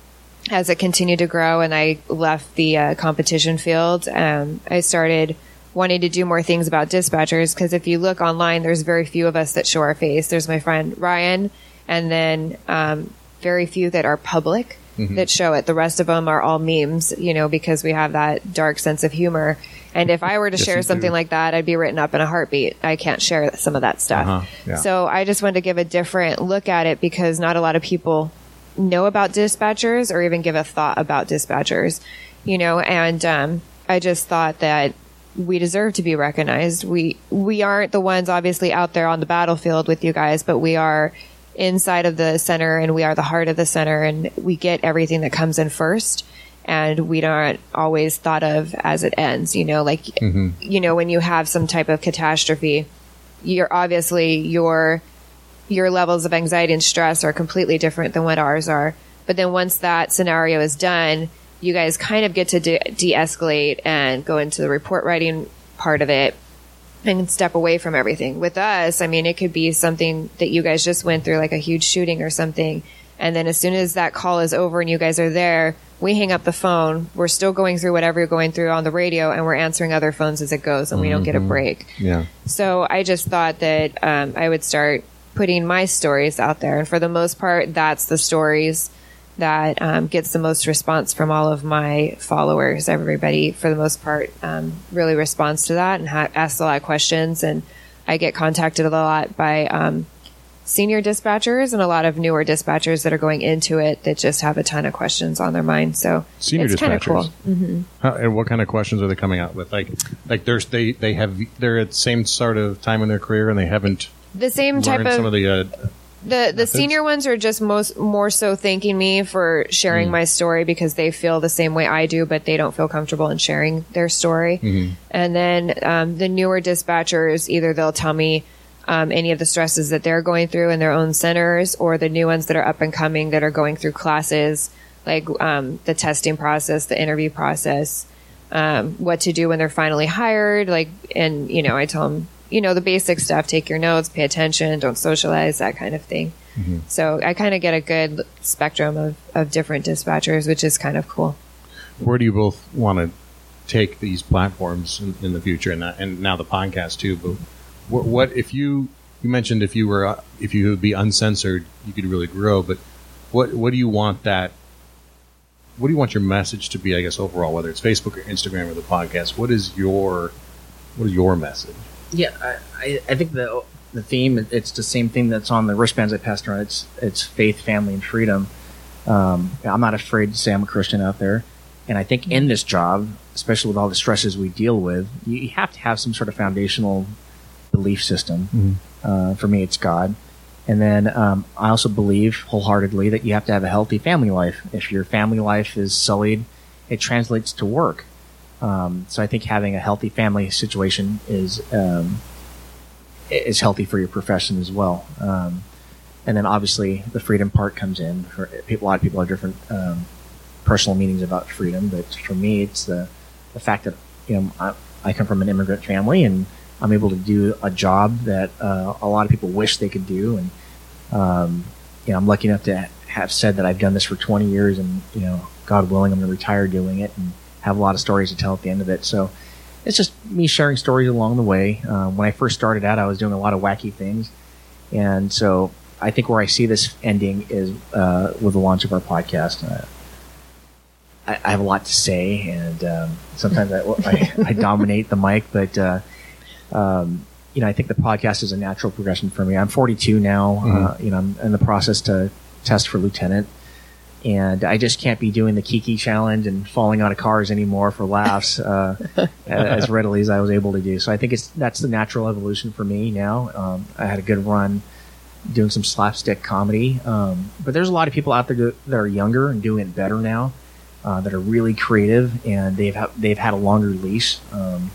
S7: as it continued to grow and I left the uh, competition field, um, I started wanting to do more things about dispatchers because if you look online, there's very few of us that show our face. There's my friend Ryan, and then um, very few that are public that show it. The rest of them are all memes, you know, because we have that dark sense of humor. And if I were to share something
S5: do.
S7: like that, I'd be written up in a heartbeat. I can't share some of that stuff.
S5: Uh-huh, yeah.
S7: So I just wanted to give a different look at it because not a lot of people know about dispatchers or even give a thought about dispatchers, you know, and um, I just thought that we deserve to be recognized. We we aren't the ones obviously out there on the battlefield with you guys, but we are inside of the center and we are the heart of the center and we get everything that comes in first and we aren't always thought of as it ends, you know, like you know when you have some type of catastrophe, you're obviously your your levels of anxiety and stress are completely different than what ours are. But then once that scenario is done, you guys kind of get to de- de-escalate and go into the report writing part of it and step away from everything. With us, I mean, it could be something that you guys just went through, like a huge shooting or something. And then as soon as that call is over and you guys are there, we hang up the phone. We're still going through whatever you're going through on the radio and we're answering other phones as it goes and we don't get a break.
S5: Yeah.
S7: So I just thought that um, I would start putting my stories out there, and for the most part, that's the stories that um, gets the most response from all of my followers. Everybody, for the most part, um, really responds to that and ha- asks a lot of questions, and I get contacted a lot by um, senior dispatchers and a lot of newer dispatchers that are going into it that just have a ton of questions on their mind. So
S5: Senior
S7: it's kind of
S5: dispatchers.
S7: cool.
S5: How, and what kind of questions are they coming out with? Like, like there's they they have they're at the same sort of time in their career and they haven't
S7: The same type of
S5: some of the uh,
S7: The the senior ones are just most more so thanking me for sharing my story because they feel the same way I do, but they don't feel comfortable in sharing their story. And then um, the newer dispatchers, either they'll tell me, um, any of the stresses that they're going through in their own centers or the new ones that are up and coming that are going through classes, like um, the testing process, the interview process, um, what to do when they're finally hired. Like, and, you know, I tell them, you know, the basic stuff take your notes, pay attention, don't socialize, that kind of thing. So I kind of get a good spectrum of, of different dispatchers, which is kind of cool.
S5: Where do you both want to take these platforms in, in the future, and that, and now the podcast too? But what, what if you you mentioned if you were uh, if you would be uncensored, you could really grow. But what what do you want that? What do you want your message to be? I guess overall, whether it's Facebook or Instagram or the podcast, what is your what is your message?
S6: Yeah, I, I, think the the theme it's the same thing that's on the wristbands I passed around. It's it's faith, family, and freedom. Um, I'm not afraid to say I'm a Christian out there, and I think in this job, especially with all the stresses we deal with, you, you have to have some sort of foundational belief system. Uh, for me, it's God. And then um, I also believe wholeheartedly that you have to have a healthy family life. If your family life is sullied, it translates to work. Um, so I think having a healthy family situation is um, is healthy for your profession as well. Um, and then obviously the freedom part comes in. For people, a lot of people have different um, personal meanings about freedom, but for me, it's the the fact that you know I, I come from an immigrant family and I'm able to do a job that uh, a lot of people wish they could do, and um, you know I'm lucky enough to have said that I've done this for 20 years, and you know God willing, I'm going to retire doing it and have a lot of stories to tell at the end of it. So it's just me sharing stories along the way. Uh, when I first started out, I was doing a lot of wacky things, and so I think where I see this ending is uh, with the launch of our podcast. Uh, I, I have a lot to say, and um, sometimes I, I, I dominate the mic, but uh, um, you know, I think the podcast is a natural progression for me. I'm 42 now. Uh, you know, I'm in the process to test for lieutenant, and I just can't be doing the Kiki challenge and falling out of cars anymore for laughs uh, as readily as I was able to do. So I think it's that's the natural evolution for me now. Um, I had a good run doing some slapstick comedy, um, but there's a lot of people out there that are younger and doing it better now. Uh, that are really creative and they've ha- they've had a longer leash. Um,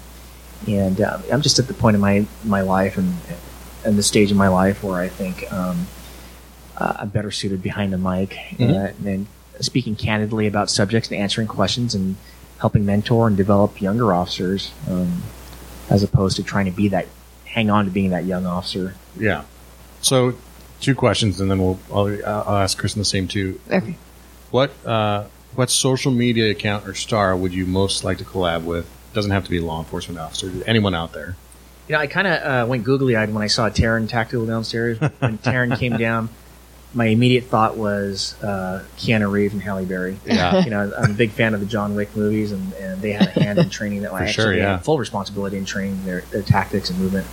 S6: and uh, I'm just at the point in my my life and and the stage in my life where I think um, I'm better suited behind the mic uh, and speaking candidly about subjects and answering questions and helping mentor and develop younger officers, um, as opposed to trying to be that hang on to being that young officer.
S5: Yeah. So, two questions, and then we'll I'll, I'll ask Kristen the same too.
S7: Okay.
S5: What uh, what social media account or star would you most like to collab with? Doesn't have to be a law enforcement officer. Anyone out there?
S6: You know, I kind of uh, went googly eyed when I saw Taran Tactical downstairs. When Taran came down, my immediate thought was uh, Keanu Reeves and Halle Berry.
S5: Yeah.
S6: you know, I'm a big fan of the John Wick movies, and, and they had a hand in training that I actually
S5: sure, yeah.
S6: had full responsibility in training their, their tactics and movement.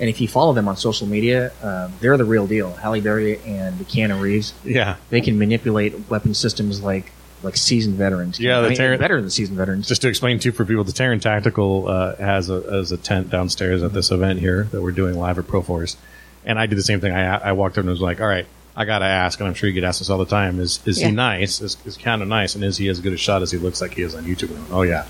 S6: And if you follow them on social media, um, they're the real deal. Halle Berry and Keanu Reeves,
S5: Yeah.
S6: they can manipulate weapon systems like like seasoned veterans.
S5: Yeah, the
S6: I mean,
S5: Taran-
S6: better than seasoned veterans.
S5: Just to explain too for people, the Taran Tactical uh, has a has a tent downstairs at this event here that we're doing live at ProForce, and I did the same thing. I I walked up and was like, "All right, I gotta ask," and I'm sure you get asked this all the time: Is is
S7: Yeah.
S5: he nice? Is is kind of nice, and is he as good a shot as he looks like he is on YouTube? And I went, oh yeah,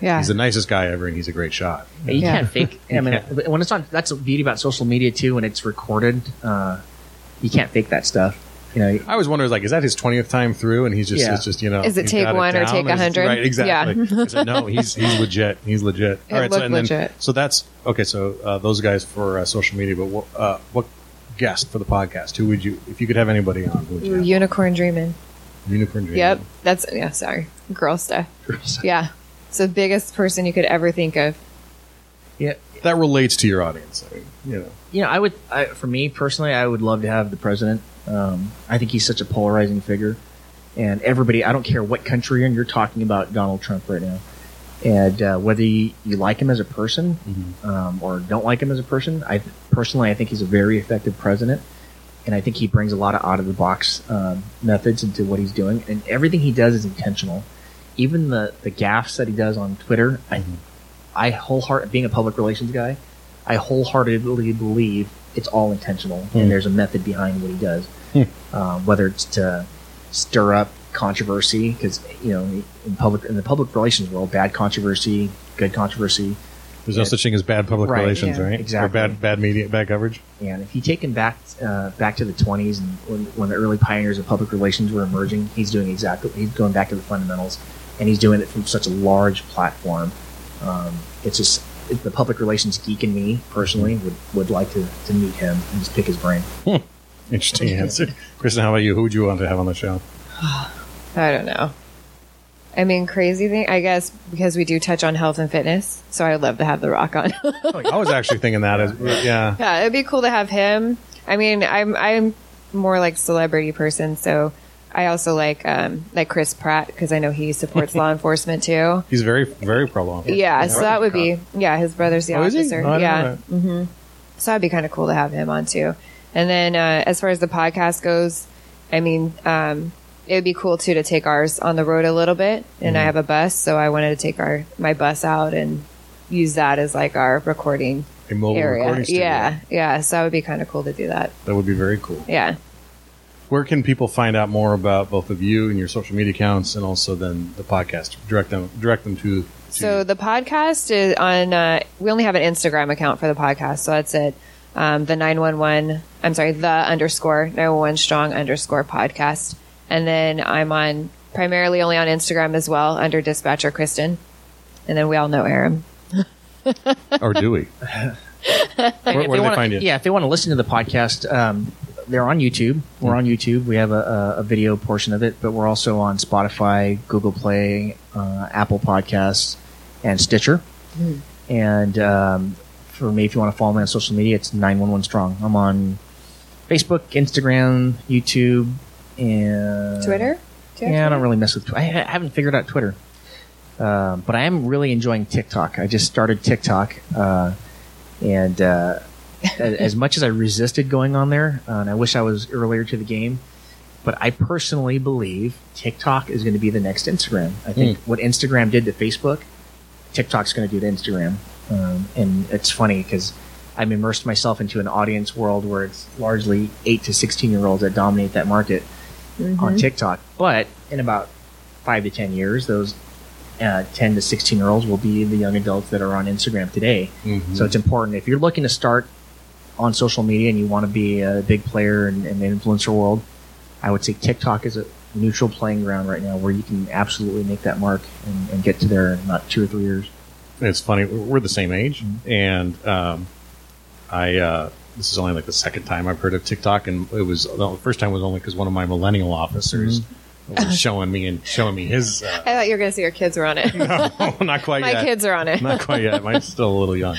S7: Yeah.
S5: he's the nicest guy ever, and he's a great shot.
S6: You
S7: Yeah.
S6: can't fake. I mean, when it's on, that's the beauty about social media too. When it's recorded, uh, you can't fake that stuff. You know,
S5: I always wonder, like, is that his twentieth time through, and he's just,
S6: Yeah.
S5: it's just, you know,
S7: Is it take
S5: got
S7: one or take
S5: a
S7: 100?
S5: Right, exactly.
S7: Yeah.
S5: I said, no, he's he's legit. He's legit.
S7: It looked
S5: so, and then,
S7: legit.
S5: so that's okay. So uh, those guys for uh, social media, but what, uh, what guest for the podcast? Who would you, if you could have anybody on? Who would you?
S7: Ooh,
S5: have?
S7: Unicorn Dreamin'.
S5: Unicorn Dream.
S7: Yep. That's, yeah, sorry. Girl stuff. Yeah. It's the biggest person you could ever think of.
S6: yeah,
S5: That relates to your audience. I mean, you know.
S6: you know, I would, I, for me personally, I would love to have the president. Um, I think he's such a polarizing figure, and everybody. I don't care what country you're in. You're talking about Donald Trump right now, and uh, whether you, you like him as a person um, or don't like him as a person. I personally, I think he's a very effective president, and I think he brings a lot of out of the box um, methods into what he's doing, and everything he does is intentional. Even the the gaffes that he does on Twitter, I I wholeheart being a public relations guy, I wholeheartedly believe it's all intentional and there's a method behind what he does. Um, whether it's to stir up controversy, because you know in public in the public relations world, bad controversy, good controversy,
S5: There's no such thing as bad public
S6: Right,
S5: relations,
S7: yeah.
S5: right?
S6: Exactly.
S5: Or bad bad media, bad coverage.
S6: And if you take him back uh, back to the 20s and when, when the early pioneers of public relations were emerging, he's doing exactly he's going back to the fundamentals, and he's doing it from such a large platform. Um, it's just it, the public relations geek in me personally would, would like to, to meet him and just pick his brain.
S5: Interesting answer, Kristen. How about you? Who would you want to have on the show?
S7: I don't know. I mean, crazy thing, I guess, because we do touch on health and fitness. So I would love to have The Rock on.
S5: I was actually thinking that as yeah.
S7: yeah, it'd be cool to have him. I mean, I'm I'm more like celebrity person, so I also like um, like Chris Pratt because I know he supports law enforcement too.
S5: He's very very pro law.
S7: Yeah, so that would be yeah. His brother's the
S5: Oh,
S7: officer.
S5: Oh,
S7: yeah,
S5: that.
S7: so that'd be kind of cool to have him on too. And then uh, as far as the podcast goes, I mean, um, it would be cool too to take ours on the road a little bit. And I have a bus, so I wanted to take our my bus out and use that as like our recording
S5: A mobile
S7: area.
S5: recording studio.
S7: Yeah, yeah. So that would be kind of cool to do that.
S5: That would be very cool.
S7: Yeah.
S5: Where can people find out more about both of you and your social media accounts, and also then the podcast? Direct them direct them to. to
S7: So the podcast is on. Uh, we only have an Instagram account for the podcast, so that's it. Um, the nine one one. I'm sorry, the underscore nine one one strong underscore podcast, and then I'm on primarily only on Instagram as well under dispatcher Kristen, and then we all know Aram.
S5: or do we? where
S6: If
S5: where do they
S6: wanna-
S5: find you?
S6: Yeah, if they want to listen to the podcast, um, they're on YouTube. We're on YouTube. We have a, a, a video portion of it, but we're also on Spotify, Google Play, uh, Apple Podcasts, and Stitcher. And um, for me, if you want to follow me on social media, it's 911 Strong. I'm on Facebook, Instagram, YouTube, and
S7: Twitter. Do you have
S6: Yeah, I don't really mess with. Tw- I haven't figured out Twitter, um, but I am really enjoying TikTok. I just started TikTok, uh, and uh, as much as I resisted going on there, uh, and I wish I was earlier to the game, but I personally believe TikTok is going to be the next Instagram. I think what Instagram did to Facebook, TikTok's going to do to Instagram, um, and it's funny because. I'm immersed myself into an audience world where it's largely eight to sixteen year olds that dominate that market on TikTok. But in about five to ten years, those uh, ten to sixteen year olds will be the young adults that are on Instagram today. So it's important if you're looking to start on social media and you want to be a big player in, in the influencer world. I would say TikTok is a neutral playing ground right now where you can absolutely make that mark and, and get to there in not two or three years.
S5: It's funny. We're the same age, and um, I. Uh, this is only like the second time I've heard of TikTok, and it was the first time was only because one of my millennial officers was showing me and showing me his. Uh,
S7: I thought you were going to say your kids were on it.
S5: no, not quite yet.
S7: My
S5: yet.
S7: kids are on it.
S5: Not quite yet. Mine's still a little young.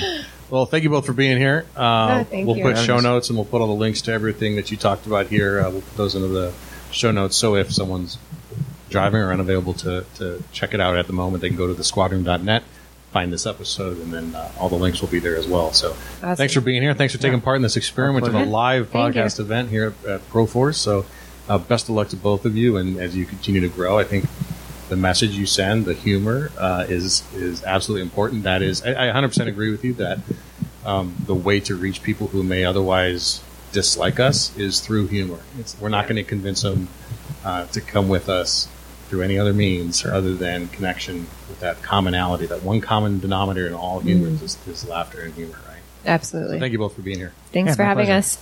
S5: Well, thank you both for being here. Uh,
S7: Oh, thank
S5: we'll
S7: you.
S5: put show notes and we'll put all the links to everything that you talked about here. Uh, we'll put those into the show notes. So if someone's driving or unavailable to, to check it out at the moment, they can go to the squadroom.net, find this episode, and then uh, all the links will be there as well. So
S7: Awesome.
S5: thanks for being here. Thanks for taking part in this experiment of a live
S7: Thank you.
S5: podcast event here at, at ProForce. So uh, best of luck to both of you. And as you continue to grow, I think the message you send, the humor, uh, is is absolutely important. That is, I, I 100% agree with you that um, the way to reach people who may otherwise dislike us is through humor. It's, we're not going to convince them uh, to come with us through any other means or other than connection with that commonality, that one common denominator in all humors mm. is, is laughter and humor, right?
S7: Absolutely.
S5: So thank you both for being here.
S7: Thanks
S6: Yeah,
S7: for having
S6: pleasure.
S7: us.